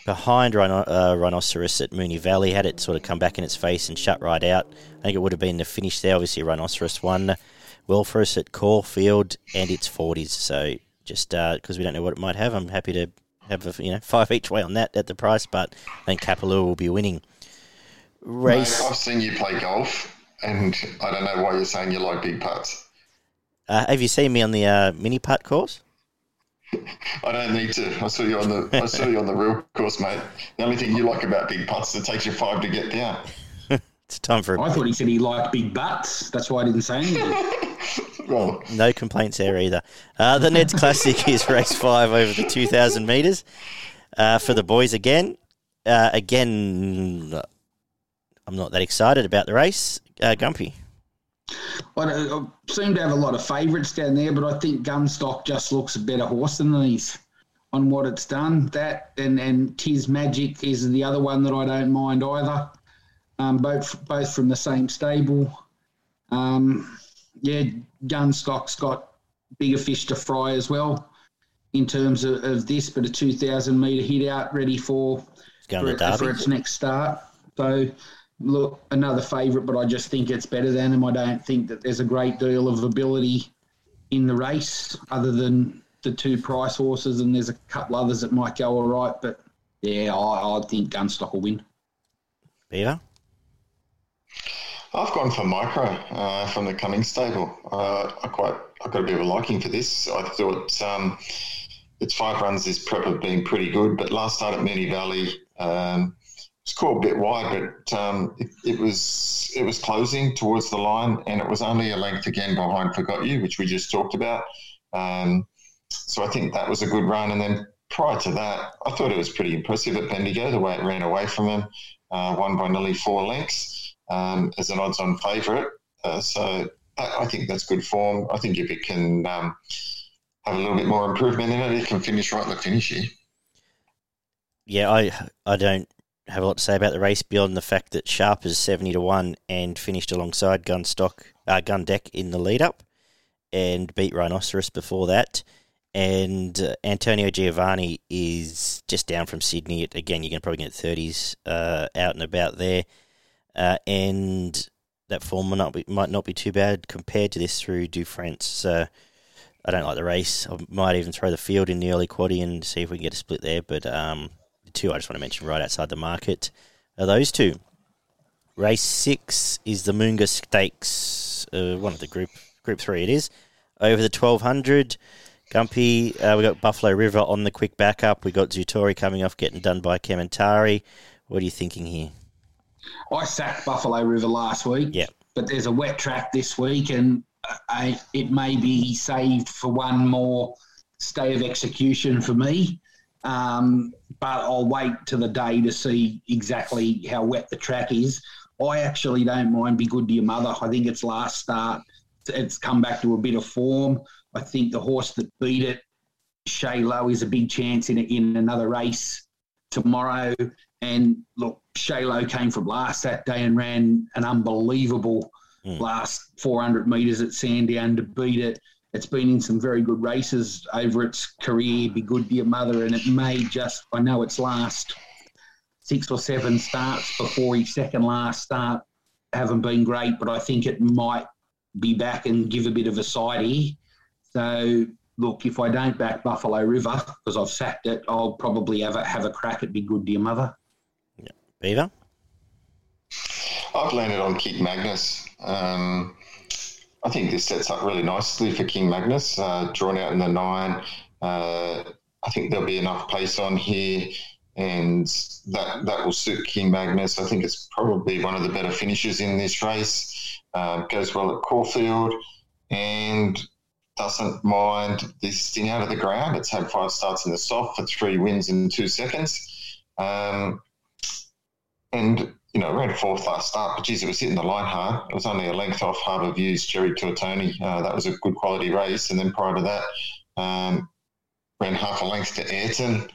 behind Rhino, uh, Rhinoceros at Moonee Valley. Had it sort of come back in its face and shut right out. I think it would have been the finish there. Obviously, Rhinoceros won well for us at Caulfield and its forties. So just because we don't know what it might have, I'm happy to have a, you know five each way on that at the price. But I think Kapalua will be winning. Race. Mate, I've seen you play golf, and I don't know why you're saying you like big putts. Uh, have you seen me on the uh, mini putt course? <laughs> I don't need to. I saw you on the I saw you on the real course, mate. The only thing you like about big putts is it takes you five to get down. <laughs> It's time for I thought he said he liked big butts. That's why I didn't say anything. <laughs> Well, no complaints there either. Uh, the Neds Classic is race five over the 2,000 metres uh, for the boys again. Uh, again, I'm not that excited about the race. Uh, Gumpy. I, I seem to have a lot of favourites down there, but I think Gunstock just looks a better horse than these on what it's done. That and and Tis Magic is the other one that I don't mind either. Um, both both from the same stable. Um, yeah, Gunstock's got bigger fish to fry as well in terms of, of this, but a 2,000 metre hit out ready for It's for, for its next start. So, look, another favourite, but I just think it's better than him. I don't think that there's a great deal of ability in the race other than the two price horses, and there's a couple others that might go all right. But yeah, I, I think Gunstock will win. Beaver. I've gone for micro uh, from the Cummings stable. Uh, I quite I got a bit of a liking for this. I thought um, its five runs this prep have been pretty good, but last start at Moonee Valley um, was caught a bit wide, but um, it, it was it was closing towards the line, and it was only a length again behind Forgot You, which we just talked about. Um, so I think that was a good run, and then prior to that, I thought it was pretty impressive at Bendigo the way it ran away from him, uh, won by nearly four lengths um, as an odds-on favourite. Uh, so I, I think that's good form. I think if it can um, have a little bit more improvement in it, it can finish right at the finish here. Yeah, I I don't have a lot to say about the race beyond the fact that Sharp is 70 to 1 and finished alongside Gunstock, uh, Gun Deck in the lead up and beat Rhinoceros before that. And uh, Antonio Giovanni is just down from Sydney. Again, you're going to probably get 30s uh, out and about there. Uh, and that form might not, be, might not be too bad compared to this through Dufrance. So I don't like the race. I might even throw the field in the early quaddy and see if we can get a split there. But um, the two I just want to mention right outside the market are those two. Race six is the Moonga Stakes, uh, one of the group group three. It is over the twelve hundred. Gumpy, uh, we got Buffalo River on the quick backup. We got Zutori coming off, getting done by Kementari. What are you thinking here? I sacked Buffalo River last week. Yeah. But there's a wet track this week, and uh, I, it may be saved for one more stay of execution for me. Um, but I'll wait to the day to see exactly how wet the track is. I actually don't mind Be Good to Your Mother. I think its last start, it's come back to a bit of form. I think the horse that beat it, Shay Low, is a big chance in, in another race tomorrow. And look, Shaylo came from last that day and ran an unbelievable Mm. last 400 metres at Sandown to beat it. It's been in some very good races over its career. Be good to your mother, and it may just. I know its last six or seven starts before his second last start haven't been great, but I think it might be back and give a bit of a sidey. So look, if I don't back Buffalo River because I've sacked it, I'll probably have a have a crack at Be Good to Your Mother. Beaver? I've landed on King Magnus. Um, I think this sets up really nicely for King Magnus, uh, drawn out in the nine. Uh, I think there'll be enough pace on here, and that that will suit King Magnus. I think it's probably one of the better finishes in this race. Uh, goes well at Caulfield, and doesn't mind this thing out of the ground. It's had five starts in the soft for three wins in two seconds. Um, and you know, ran fourth last start, but geez, it was hitting the line hard. It was only a length off Harbour View's Jerry Tortoni. Uh, that was a good quality race. And then prior to that, um, ran half a length to Ayrton.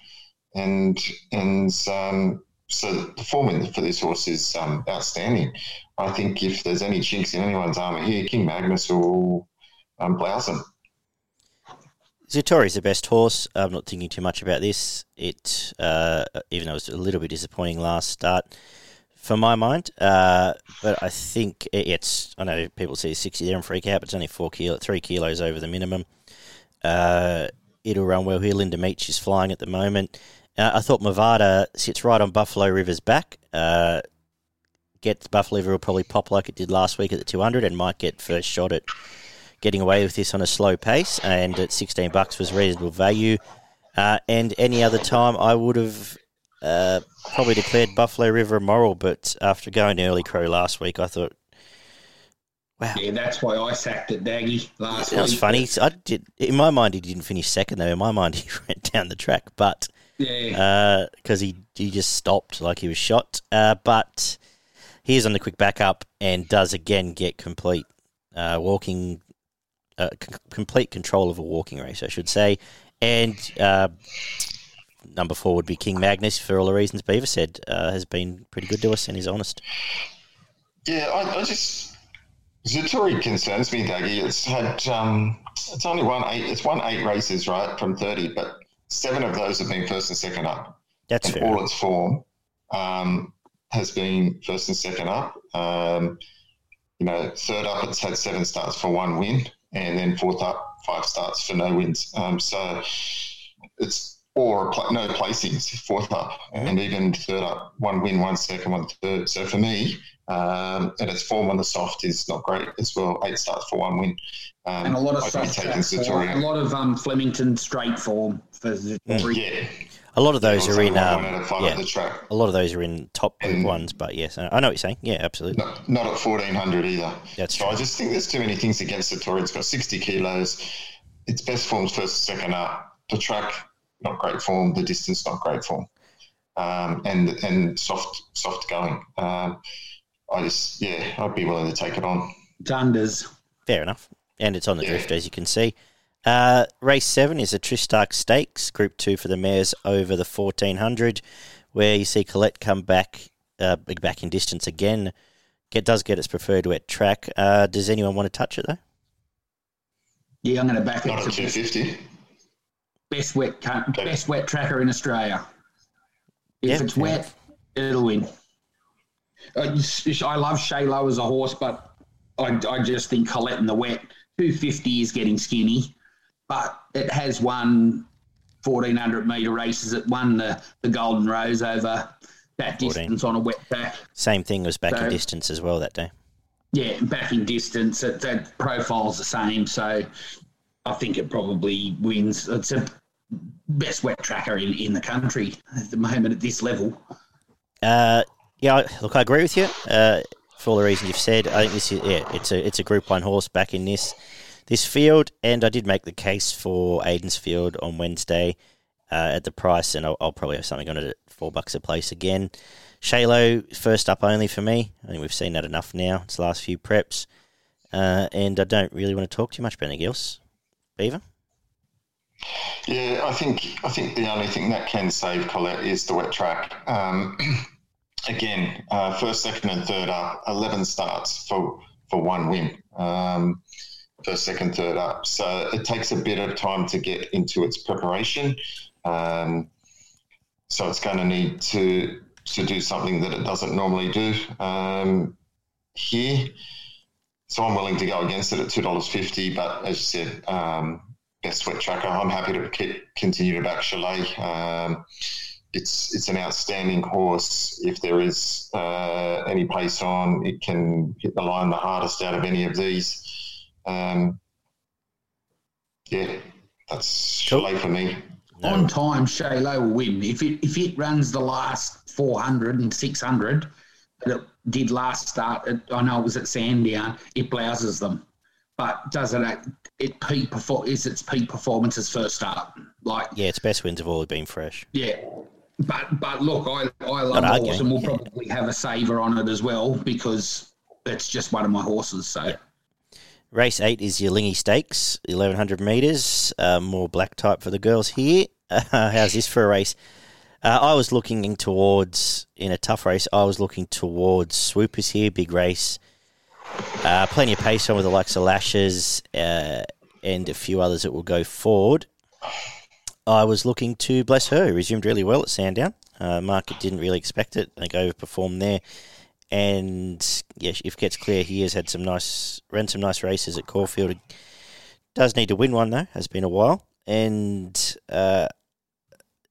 and and um, so the form for this horse is um, outstanding. I think if there's any chinks in anyone's armour here, King Magnus will um, blouse them. Zatori's the best horse. I'm not thinking too much about this. It, uh, even though it was a little bit disappointing last start, for my mind. Uh, but I think it's. I know people say sixty there and freak out, but it's only four kilo, three kilos over the minimum. Uh, it'll run well here. Linda Meech is flying at the moment. Uh, I thought Mavada sits right on Buffalo River's back. Uh, get Buffalo River will probably pop like it did last week at the 200 and might get first shot at getting away with this on a slow pace, and at 16 bucks was reasonable value. Uh, and any other time, I would have uh, probably declared Buffalo River moral, but after going to early crow last week, I thought, wow. Yeah, that's why I sacked it, Daggy, last That week. was funny. I did in my mind he didn't finish second though. In my mind <laughs> he went down the track, but Yeah. because he he just stopped like he was shot. Uh, but he is on the quick backup and does again get complete uh, walking, uh, c- complete control of a walking race, I should say. And uh, number four would be King Magnus for all the reasons Beaver said. Uh, has been pretty good to us and he's honest. Yeah, I, I just Zatori concerns me, Dougie. It's had um, it's only won eight. It's won eight races, right, from thirty, but seven of those have been first and second up, That's and fair. all its form um, has been first and second up. Um, you know, third up, it's had seven starts for one win, and then fourth up, five starts for no wins. Um, so it's or pla- no placings, fourth up, and even third up, one win, one second, one third. So for me, um, and its form on the soft is not great as well. Eight starts for one win. Um, and a lot of I'd soft taking form, a lot of um, Flemington straight form for Zatori. Yeah, A lot of those Also are in. Um, out of five yeah, at the track. a lot of those are in top group And- ones, but yes, I know what you're saying. Yeah, absolutely. Not, not at fourteen hundred either. That's so true. I just think there's too many things against Satori. It's got sixty kilos. Its best form's first, second up. The track not great form. The distance not great form. Um, and and soft soft going. Um, I just yeah, I'd be willing to take it on. Dunders. Fair enough. And it's on the Yeah. drift, as you can see. Uh, race seven is a Tristarc Stakes, Group Two for the mares over the fourteen hundred, where you see Colette come back, uh, back in distance again. Get does get its preferred wet track. Uh, does anyone want to touch it though? Yeah, I'm going to back it. Not to at best, wet best wet tracker in Australia. If Yeah, it's fair wet, it'll win. I love Shaylo as a horse, but I, I just think Colette in the wet 250 is getting skinny, but it has won 1400 metre races. It won the, the Golden Rose over that 14. distance on a wet track. Same thing was back in distance as well that day. Yeah, back in distance, it, that profile's the same. So I think it probably wins. It's a best wet tracker in, in the country at the moment at this level. Uh, yeah, look, I agree with you. Uh, for all the reasons you've said, I think this is yeah, it's a it's a Group One horse back in this this field, and I did make the case for Aiden's Field on Wednesday uh, at the price, and I'll, I'll probably have something on it at four bucks a place again. Shalo first up only for me. I think we've seen that enough now. It's the last few preps, uh, and I don't really want to talk too much about anything else. Beaver. Yeah, I think I think the only thing that can save Colette is the wet track. Um, <clears throat> again, uh, first, second, and third up, eleven starts for for one win. Um, first, second, third up. So it takes a bit of time to get into its preparation. Um, so it's going to need to to do something that it doesn't normally do um, here. So I'm willing to go against it at two dollars fifty. But as you said, um, best wet tracker. I'm happy to keep, continue to back Chalet. Um, it's it's an outstanding horse. If there is uh, any pace on, it can hit the line the hardest out of any of these. Um, yeah, that's Cool. Chalet for me. No. On time, Shaylo will win. If it if it runs the last 400 and 600 that it did last start, it, I know it was at Sandown, it blouses them. But does it, it peak perfor- is its peak performance as first start? Like, Yeah, its best wins have all been fresh. yeah. But but look, I, I love Not horse and we'll yeah. probably have a saver on it as well because it's just one of my horses. So Race eight is your Stakes, eleven hundred meters. Uh, more black type for the girls here. Uh, <laughs> how's this for a race? Uh, I was looking towards in a tough race. I was looking towards swoopers here, big race. Uh, plenty of pace on with the likes of Lashes uh, and a few others that will go forward. I was looking to bless her. He resumed really well at Sandown. Uh, market didn't really expect it. I think overperformed there. And yeah, if gets clear, he has had some nice, ran some nice races at Caulfield. Does need to win one though. Has been a while, and uh,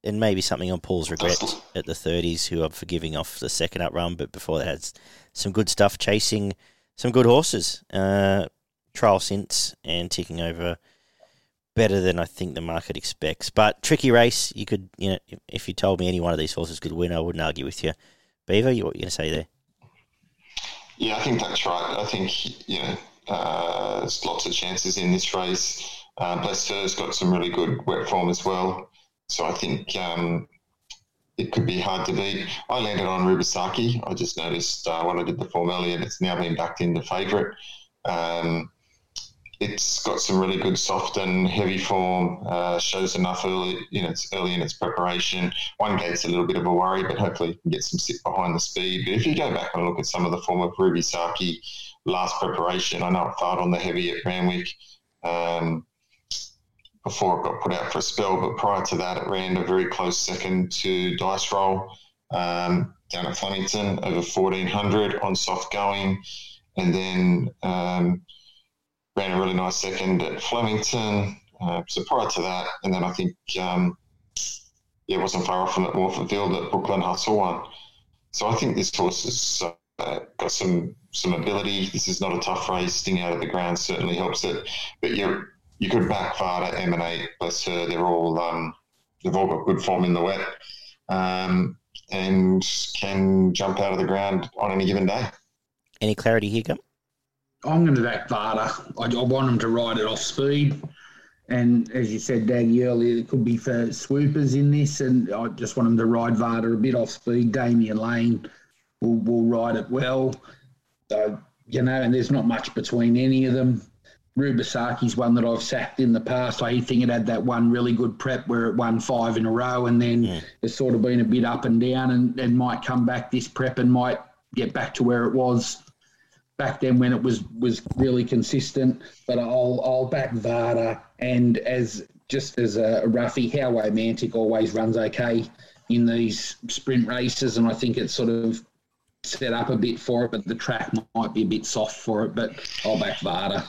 and maybe something on Paul's regret at the thirties, who I'm forgiving off the second up run, but before that had some good stuff, chasing some good horses, uh, trial since and ticking over better than I think the market expects. But tricky race. You could, you know, if, you told me any one of these horses could win, I wouldn't argue with you. Beaver, you, what you to say there? Yeah, I think that's right. I think you know uh, there's lots of chances in this race. Uh, Blessed Her's got some really good wet form as well, so I think um, it could be hard to beat. I landed on Rubisaki. I just noticed uh, when I did the form earlier, it's now been backed into favourite. Um, it's got some really good soft and heavy form. Uh, shows enough early, know, it's early in its preparation. One gate's a little bit of a worry, but hopefully you can get some sit behind the speed. But if you go back and look at some of the form of Rubisaki last preparation, I know it fired on the heavy at Randwick um, before it got put out for a spell, but prior to that, it ran a very close second to Dice Roll um, down at Flemington over 1400 on soft going, and then. Um, ran a really nice second at Flemington. Uh, so prior to that, and then I think um, yeah, it wasn't far off from at Morphettville that Brooklyn Hustle won. So I think this horse has uh, got some some ability. This is not a tough race. Sting out of the ground certainly helps it. But you you could back Varda, Emanate, bless her. They're all um, they've all got good form in the wet, um, and can jump out of the ground on any given day. Any clarity here, Gum? I'm going to back Varda. I, I, want him to ride it off speed. And as you said, Daggy, earlier, it could be for swoopers in this. And I just want him to ride Varda a bit off speed. Damian Lane will, will ride it well. So, you know, and there's not much between any of them. Rubisaki's one that I've sacked in the past. I think it had that one really good prep where it won five in a row and then yeah. it's sort of been a bit up and down and, and might come back this prep and might get back to where it was back then when it was was really consistent. But I'll I'll back Vada and as just as a roughie, how romantic always runs okay in these sprint races, and I think it's sort of set up a bit for it, but the track might be a bit soft for it. But I'll back Vada.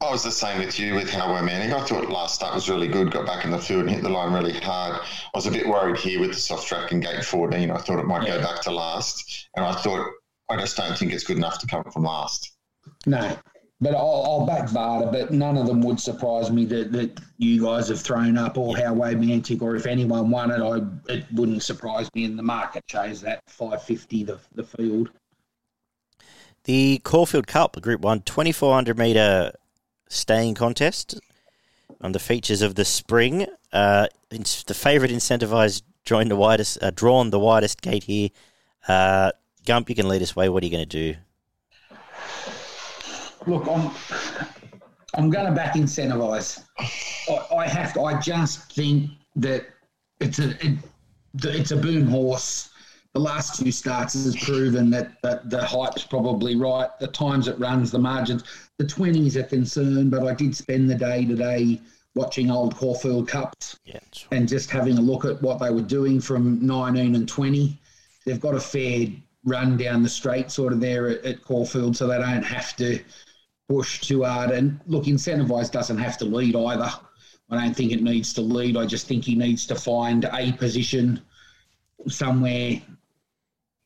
I was the same with you with how romantic. I thought last start was really good, got back in the field and hit the line really hard. I was a bit worried here with the soft track and gate 14. I thought it might yeah. go back to last. And I thought I just don't think it's good enough to come from last. No, but I'll, I'll back Varda, but none of them would surprise me that, that you guys have thrown up or how romantic or if anyone won it, I it wouldn't surprise me. in the market shows that 550 the, the field. The Caulfield Cup, Group 1, 2400 metre staying contest on the features of the spring. Uh, the favourite incentivised joined the widest, uh, drawn the widest gate here. Uh, Gump, you can lead us away. What are you going to do? Look, I'm I'm going to back incentivise. I, I, have to. I just think that it's a it, it's a boom horse. The last two starts has proven that, that the hype's probably right. The times it runs, the margins, the twenties are concerned. But I did spend the day today watching old Caulfield Cups yeah, and just having a look at what they were doing from 19 and 20. They've got a fair run down the straight sort of there at, at Caulfield so they don't have to push too hard. And look, Incentivise doesn't have to lead either. I don't think it needs to lead. I just think he needs to find a position somewhere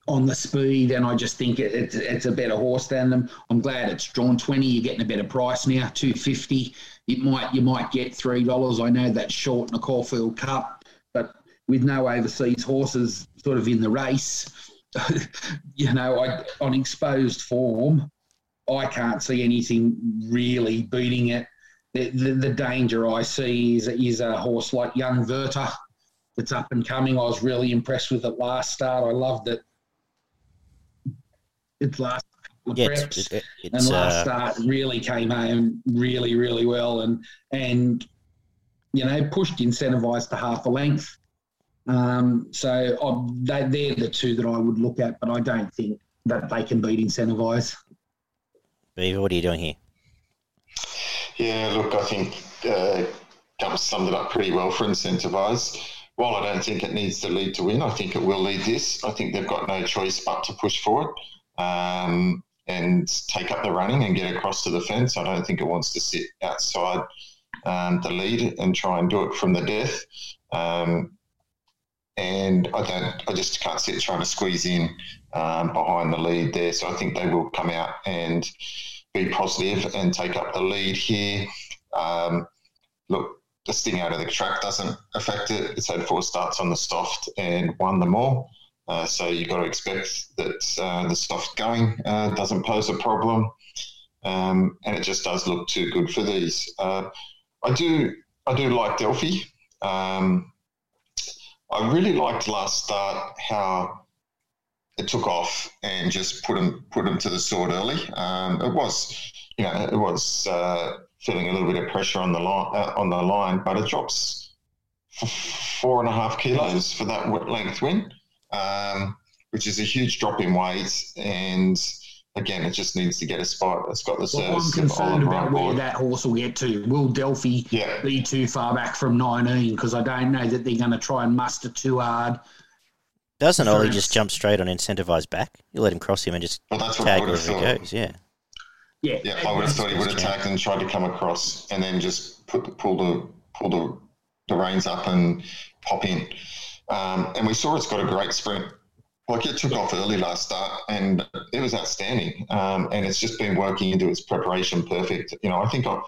on the speed, and I just think it, it's, it's a better horse than them. I'm glad it's drawn 20. You're getting a better price now, 250. It might you might get three dollars. I know that's short in a Caulfield Cup, but with no overseas horses sort of in the race, <laughs> you know, I, on exposed form, I can't see anything really beating it. The, the, the, danger I see is, is a horse like Young Werther that's up and coming. I was really impressed with it last start. I loved it. Its last yeah, preps, it, it, and last uh... start really came home really, really well, and and you know pushed incentivized to half a length Um, so I, they, they're the two that I would look at, but I don't think that they can beat Incentivise. Beaver, what are you doing here? Yeah, look, I think uh, Gump summed it up pretty well for Incentivise. While I don't think it needs to lead to win, I think it will lead this. I think they've got no choice but to push forward um, and take up the running and get across to the fence. I don't think it wants to sit outside um, the lead and try and do it from the death. Um, and I don't, I just can't see it trying to squeeze in um, behind the lead there. So I think they will come out and be positive and take up the lead here. Um, look, the sting out of the track doesn't affect it. It's had four starts on the soft and won them all. Uh, so you've got to expect that uh, the soft going uh, doesn't pose a problem. Um, and it just does look too good for these. Uh, I do, I do like Delphi. Um, I really liked last start how it took off and just put him put him to the sword early. Um, it was, you know, it was uh, feeling a little bit of pressure on the line uh, on the line, but it drops four and a half kilos for that length win, um, which is a huge drop in weight and again, it just needs to get a spot. It's got the well, I'm concerned about where that horse will get to. Will Delphi yeah. be too far back from 19? Because I don't know that they're going to try and muster too hard. Doesn't Ollie just jump straight on incentivized back? You let him cross him and just well, tag where he goes. Yeah. Yeah. Yeah, I would have thought he would have tagged and tried to come across and then just put the, pull the pull the, the reins up and pop in. Um, and we saw it's got a great sprint like it took off early last start and it was outstanding. Um, and it's just been working into its preparation perfect. You know, I think I've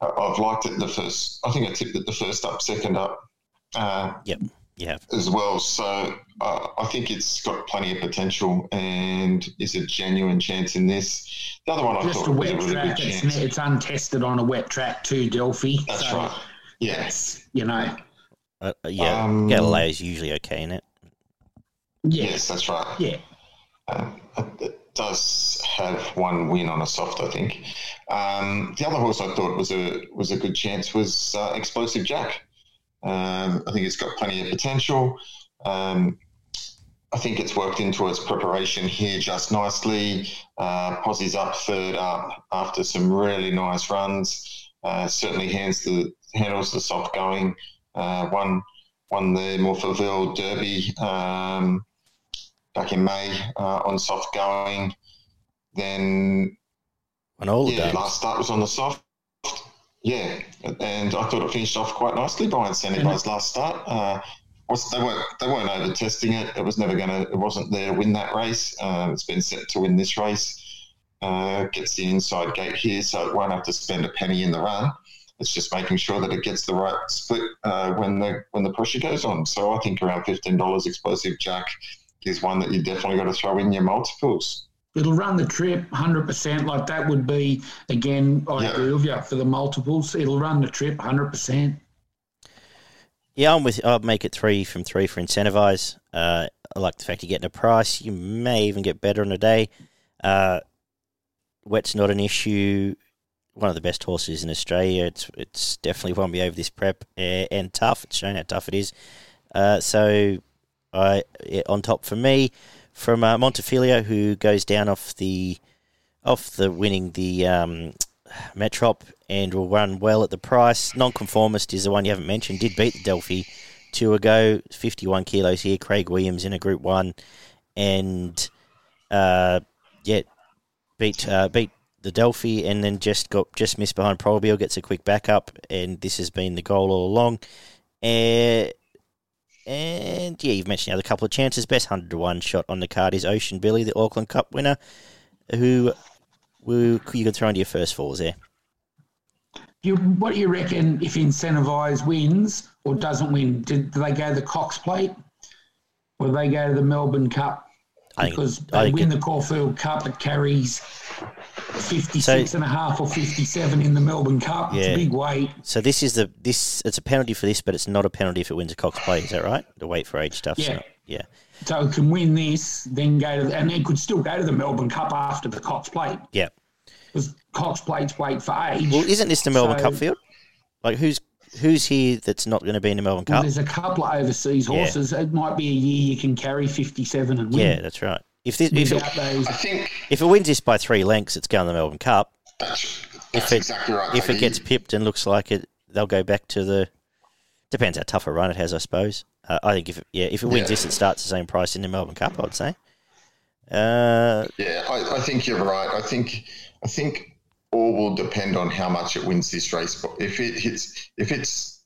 I've liked it the first. I think I tipped it the first up, second up. Uh, yep. Yeah. As well, so uh, I think it's got plenty of potential and is a genuine chance in this. The other one I thought a was a really track. good It's, chance. it's untested on a wet track too, Delphi. That's so, right. Yes, you know. Uh, yeah. Um, Galileo's usually okay in it. Yeah. Yes, that's right. Yeah. Um, it does have one win on a soft, I think. Um, the other horse I thought was a was a good chance was uh, Explosive Jack. Um, I think it's got plenty of potential. Um, I think it's worked into its preparation here just nicely. Uh, Posse's up third up after some really nice runs. Uh, certainly hands the handles the soft going. Uh, won won the Morphettville Derby um, back in May uh, on soft going. Then On all the yeah, days. last start was on the soft. Yeah, and I thought it finished off quite nicely by Incentivise last start. Uh, was they weren't they weren't over testing it. It was never going to. It wasn't there to win that race. Uh, it's been set to win this race. Uh, gets the inside gate here, so it won't have to spend a penny in the run. It's just making sure that it gets the right split uh, when the when the pressure goes on. So I think around fifteen dollars explosive jack is one that you definitely got to throw in your multiples. It'll run the trip 100%. Like that would be, again, I Yeah. agree with you for the multiples. It'll run the trip 100%. Yeah, I'm with. I'll make it three from three for Incentivise. Uh, I like the fact you're getting a price. You may even get better on a day. Uh, wet's not an issue. One of the best horses in Australia. It's it's definitely won me over this prep uh, and tough. It's shown how tough it is. Uh, so, I yeah, on top for me from uh, who goes down off the off the winning the um, Metrop and will run well at the price. Nonconformist is the one you haven't mentioned. Did beat the Delphi two ago. Fifty-one kilos here. Craig Williams in a Group One, and uh, yeah, beat uh, beat the Delphi, and then just got just missed behind Probabeel. Gets a quick backup, and this has been the goal all along. Uh, and yeah, you've mentioned the other couple of chances. Best hundred to one shot on the card is Ocean Billy, the Auckland Cup winner, who who you can throw into your first fours there. You, what do you reckon if Incentivise wins or doesn't win? Do, do they go to the Cox Plate or do they go to the Melbourne Cup? I think- Because I they think win it- the Caulfield Cup, it carries 56 So- and a half or 57 in the Melbourne Cup. It's a big weight. So this is the this it's a penalty for this, but it's not a penalty if it wins a Cox Plate. Is that right? The weight for age stuff. Yeah. So, yeah. So it can win this, then go to, and it could still go to the Melbourne Cup after the Cox Plate. Yeah. Because Cox Plate's weight for age. Well, isn't this the Melbourne So- Cup field? Like who's who's here that's not going to be in the Melbourne Well, Cup? there's a couple of overseas Yeah. horses. It might be a year you can carry 57 and win. Yeah, that's right. If this, if, it, those, I think if it wins this by three lengths, it's going to the Melbourne Cup. that's, If that's it exactly right. if it gets pipped and looks like it, they'll go back to the. Depends how tough a run it has, I suppose. Uh, I think if it, yeah, if it wins Yeah. this, it starts the same price in the Melbourne Cup. I'd say. Uh, Yeah, I, I think you're right. I think I think all will depend on how much it wins this race. But if it hits, if it's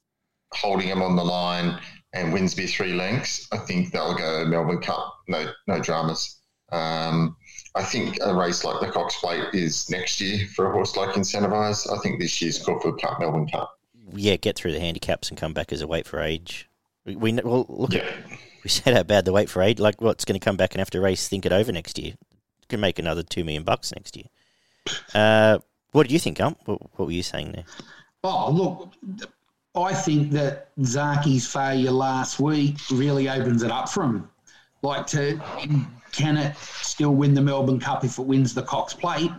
holding him on the line and wins by three lengths, I think they'll go Melbourne Cup. No, no dramas. Um, I think a race like the Cox Plate is next year for a horse like Incentivise. I think this year's Caulfield Cup, Melbourne Cup. yeah, get through the handicaps and come back as a weight for age. We, we well look at <laughs> we said how bad the weight for age. Like, what's going to come back and have to race think it over next year? Can make another two million bucks next year. Uh, what do you think, Um? What, what were you saying there? oh, look, I think that Zaaki's failure last week really opens it up for him. Like, to can it still win the Melbourne Cup if it wins the Cox Plate?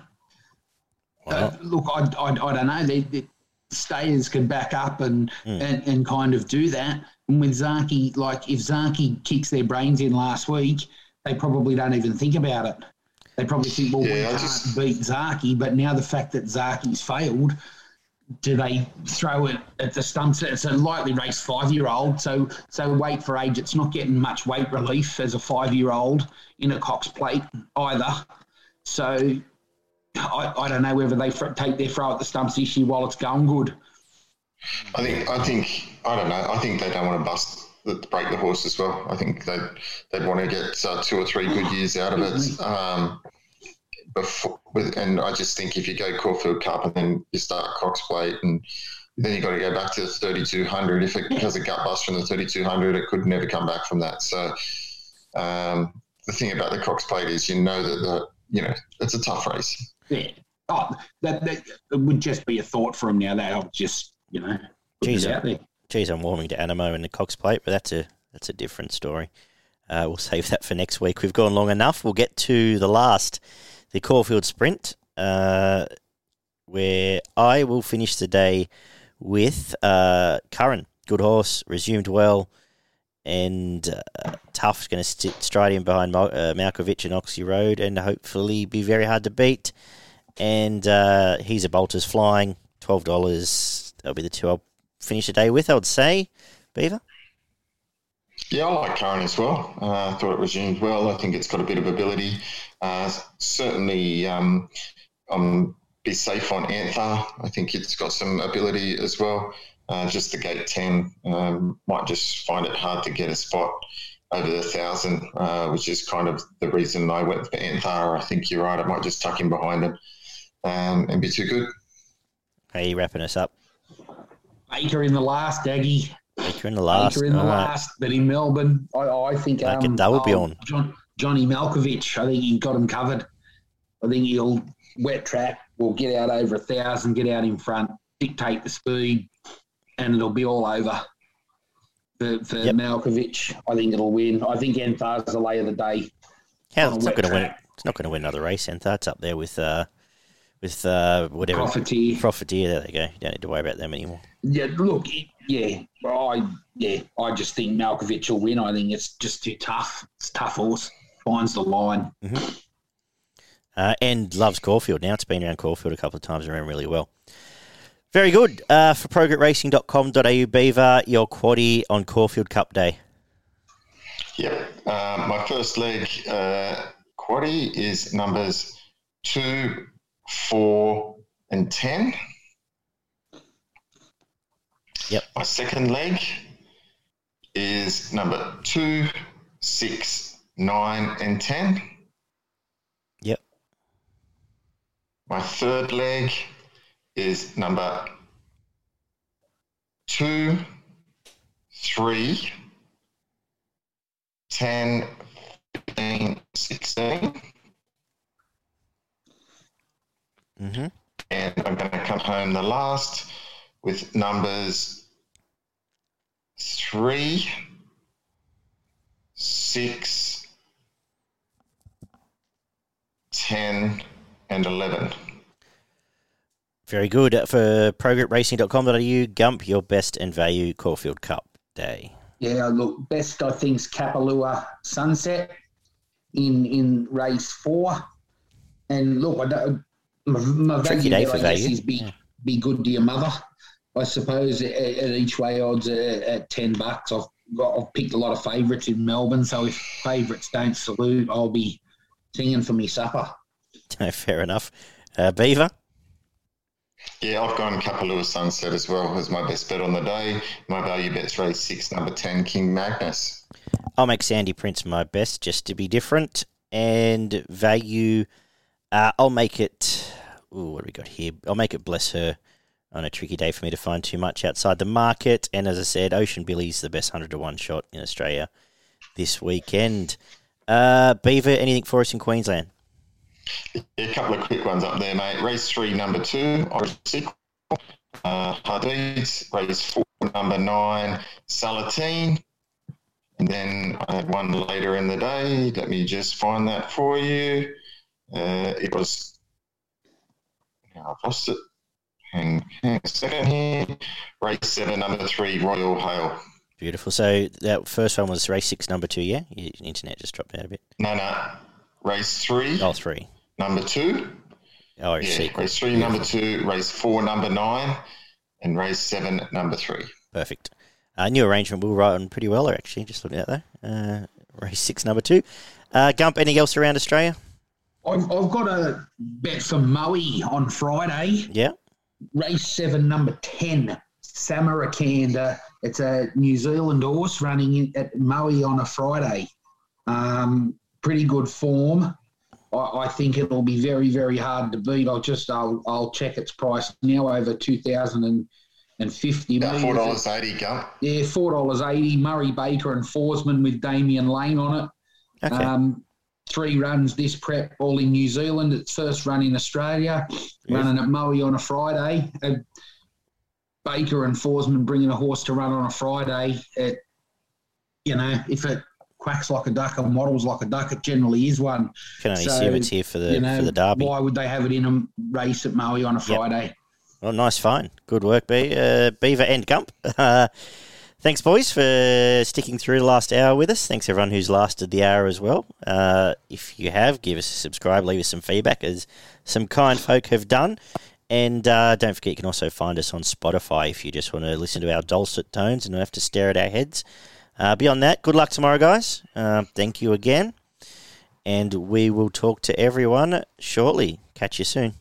Uh, look, I, I, I don't know. The, the stayers can back up and, and, and kind of do that. And with Zaaki, like if Zaaki kicks their brains in last week, they probably don't even think about it. They probably think, well, we Yeah, I can't just- beat Zaaki. But now the fact that Zaaki's failed, do they throw it at the stumps? It's a lightly raced five-year-old, so so weight for age. It's not getting much weight relief as a five-year-old in a Cox plate either. So I, I don't know whether they fr- take their throw at the stumps issue while it's going good. I think I think I don't know. I think they don't want to bust the, break the horse as well. I think they they'd want to get uh, two or three good years out of it. Um, before, and I just think if you go Caulfield Cup and then you start Cox Plate and then you've got to go back to the 3200. If it has a gut bust from the 3200, it could never come back from that. So um, the thing about the Cox Plate is you know that the you know it's a tough race. Yeah. Oh, that, that it would just be a thought for him now. That I'll just you know put Jeez, it out there. Geez, I'm warming to Anamoe and the Cox Plate, but that's a that's a different story. Uh, we'll <laughs> save that for next week. We've gone long enough. We'll get to the last, the Caulfield Sprint, uh, where I will finish the day with uh, Curran. Good horse, resumed well, and uh, tough. Going to sit straight in behind Mal- uh, Malkovich and Oxy Road, and hopefully be very hard to beat. And uh, he's a bolters flying, twelve dollars. That'll be the two I'll finish the day with. I would say, Beaver. Yeah, I like Curran as well. Uh, I thought it resumed well. I think it's got a bit of ability. Uh, certainly, um, um, be safe on Anther. I think it's got some ability as well. Uh, just the gate 10 um, might just find it hard to get a spot over the thousand, uh, which is kind of the reason I went for Anther. I think you're right. I might just tuck him behind him um, and be too good. How are you wrapping us up? Acre in the last, Daggy. Acre in the last. Acre in the All right. last, but in Melbourne, I, I think a um, double oh, beyond. John, Johnny Malkovich. I think he got him covered. I think he'll wet track. Will get out over a thousand, get out in front, dictate the speed, and it'll be all over. For, for Yep. Malkovich, I think it'll win. I think Enthar's the lay of the day. How, it's not going to win. It's not going to win another race, Entha. It's up there with uh, with uh, whatever Profiteer. Profiteer. There they go. You don't need to worry about them anymore. Yeah, look, yeah, I yeah, I just think Malkovich will win. I think it's just too tough. It's tough horse. Finds the line. Uh, and loves Caulfield now. It's been around Caulfield a couple of times and ran really well. Very good. Uh, for progretracing.com.au Beaver, your quaddy on Caulfield Cup Day. Yep. Um, my first leg, uh, quaddy, is numbers two, four, and ten. Yep. My second leg is number two, six, nine, and ten. Yep. My third leg is number two, three, 10, 15, 16. Mm-hmm. And I'm going to come home the last with numbers three, six, 10, and 11. Very good. For progretracing.com.au, Gump, your best and value Caulfield Cup day. Yeah, look, best I think's Kapalua Sunset in in race four. And look, I don't, my, my Tricky value day for I guess, value. is be, Yeah. be good to your mother. I suppose at, at each way odds at, at 10 bucks. I've got, I've picked a lot of favourites in Melbourne. So if favourites don't salute, I'll be singing for me supper. <laughs> Fair enough. Uh, Beaver? Yeah, I've gone Kapalua Sunset as well as my best bet on the day. My value bet's race six, number 10, King Magnus. I'll make Sandy Prince my best just to be different. And value, uh, I'll make it. Ooh, what do we got here? I'll make it bless her on a tricky day for me to find too much outside the market. And as I said, Ocean Billy's the best 100 to 1 shot in Australia this weekend. Uh, Beaver, anything for us in Queensland? A couple of quick ones up there, mate. Race three, number two, Sequel. Uh, Hadid. Race four, number nine, Salatine. And then I had one later in the day. Let me just find that for you. Uh, it was. I've lost it. Hang, hang a second here. Race seven, number three, Royal Hail. Beautiful. So that first one was race six, number two, yeah? Your internet just dropped out a bit. No, no. Race three, Oh, three. number two. Irish Yeah, race three, number two, race four, number nine, and race seven, number three. Perfect. Uh, new arrangement will run pretty well, actually, just looking at that. Uh, race six, number two. Uh, Gump, anything else around Australia? I've, I've got a bet for Moe on Friday. Yeah. race seven, number 10, Samarkand. It's a New Zealand horse running at Moe on a Friday. Um, pretty good form. I, I think it'll be very, very hard to beat. I'll just, I'll, I'll check its price now over 2050 About four dollars eighty, Gump. Yeah, $4.80. Murray Baker and Forsman with Damian Lane on it. Okay. Um, three runs this prep, all in New Zealand. Its first run in Australia, Yeah. running at Moe on a Friday. Uh, Baker and Forsman bringing a horse to run on a Friday. It, you know, if it quacks like a duck or models like a duck, it generally is one. Can only so, assume it's here for the you know, for the derby. why would they have it in a race at Moe on a Friday? Well, nice find. Good work, Be- uh, Beaver and Gump. <laughs> Thanks, boys, for sticking through the last hour with us. Thanks, everyone who's lasted the hour as well. Uh, if you have, give us a subscribe, leave us some feedback, as some kind folk have done. And uh, don't forget, you can also find us on Spotify if you just want to listen to our dulcet tones and not have to stare at our heads. Uh, beyond that, good luck tomorrow, guys. Uh, thank you again. And we will talk to everyone shortly. Catch you soon.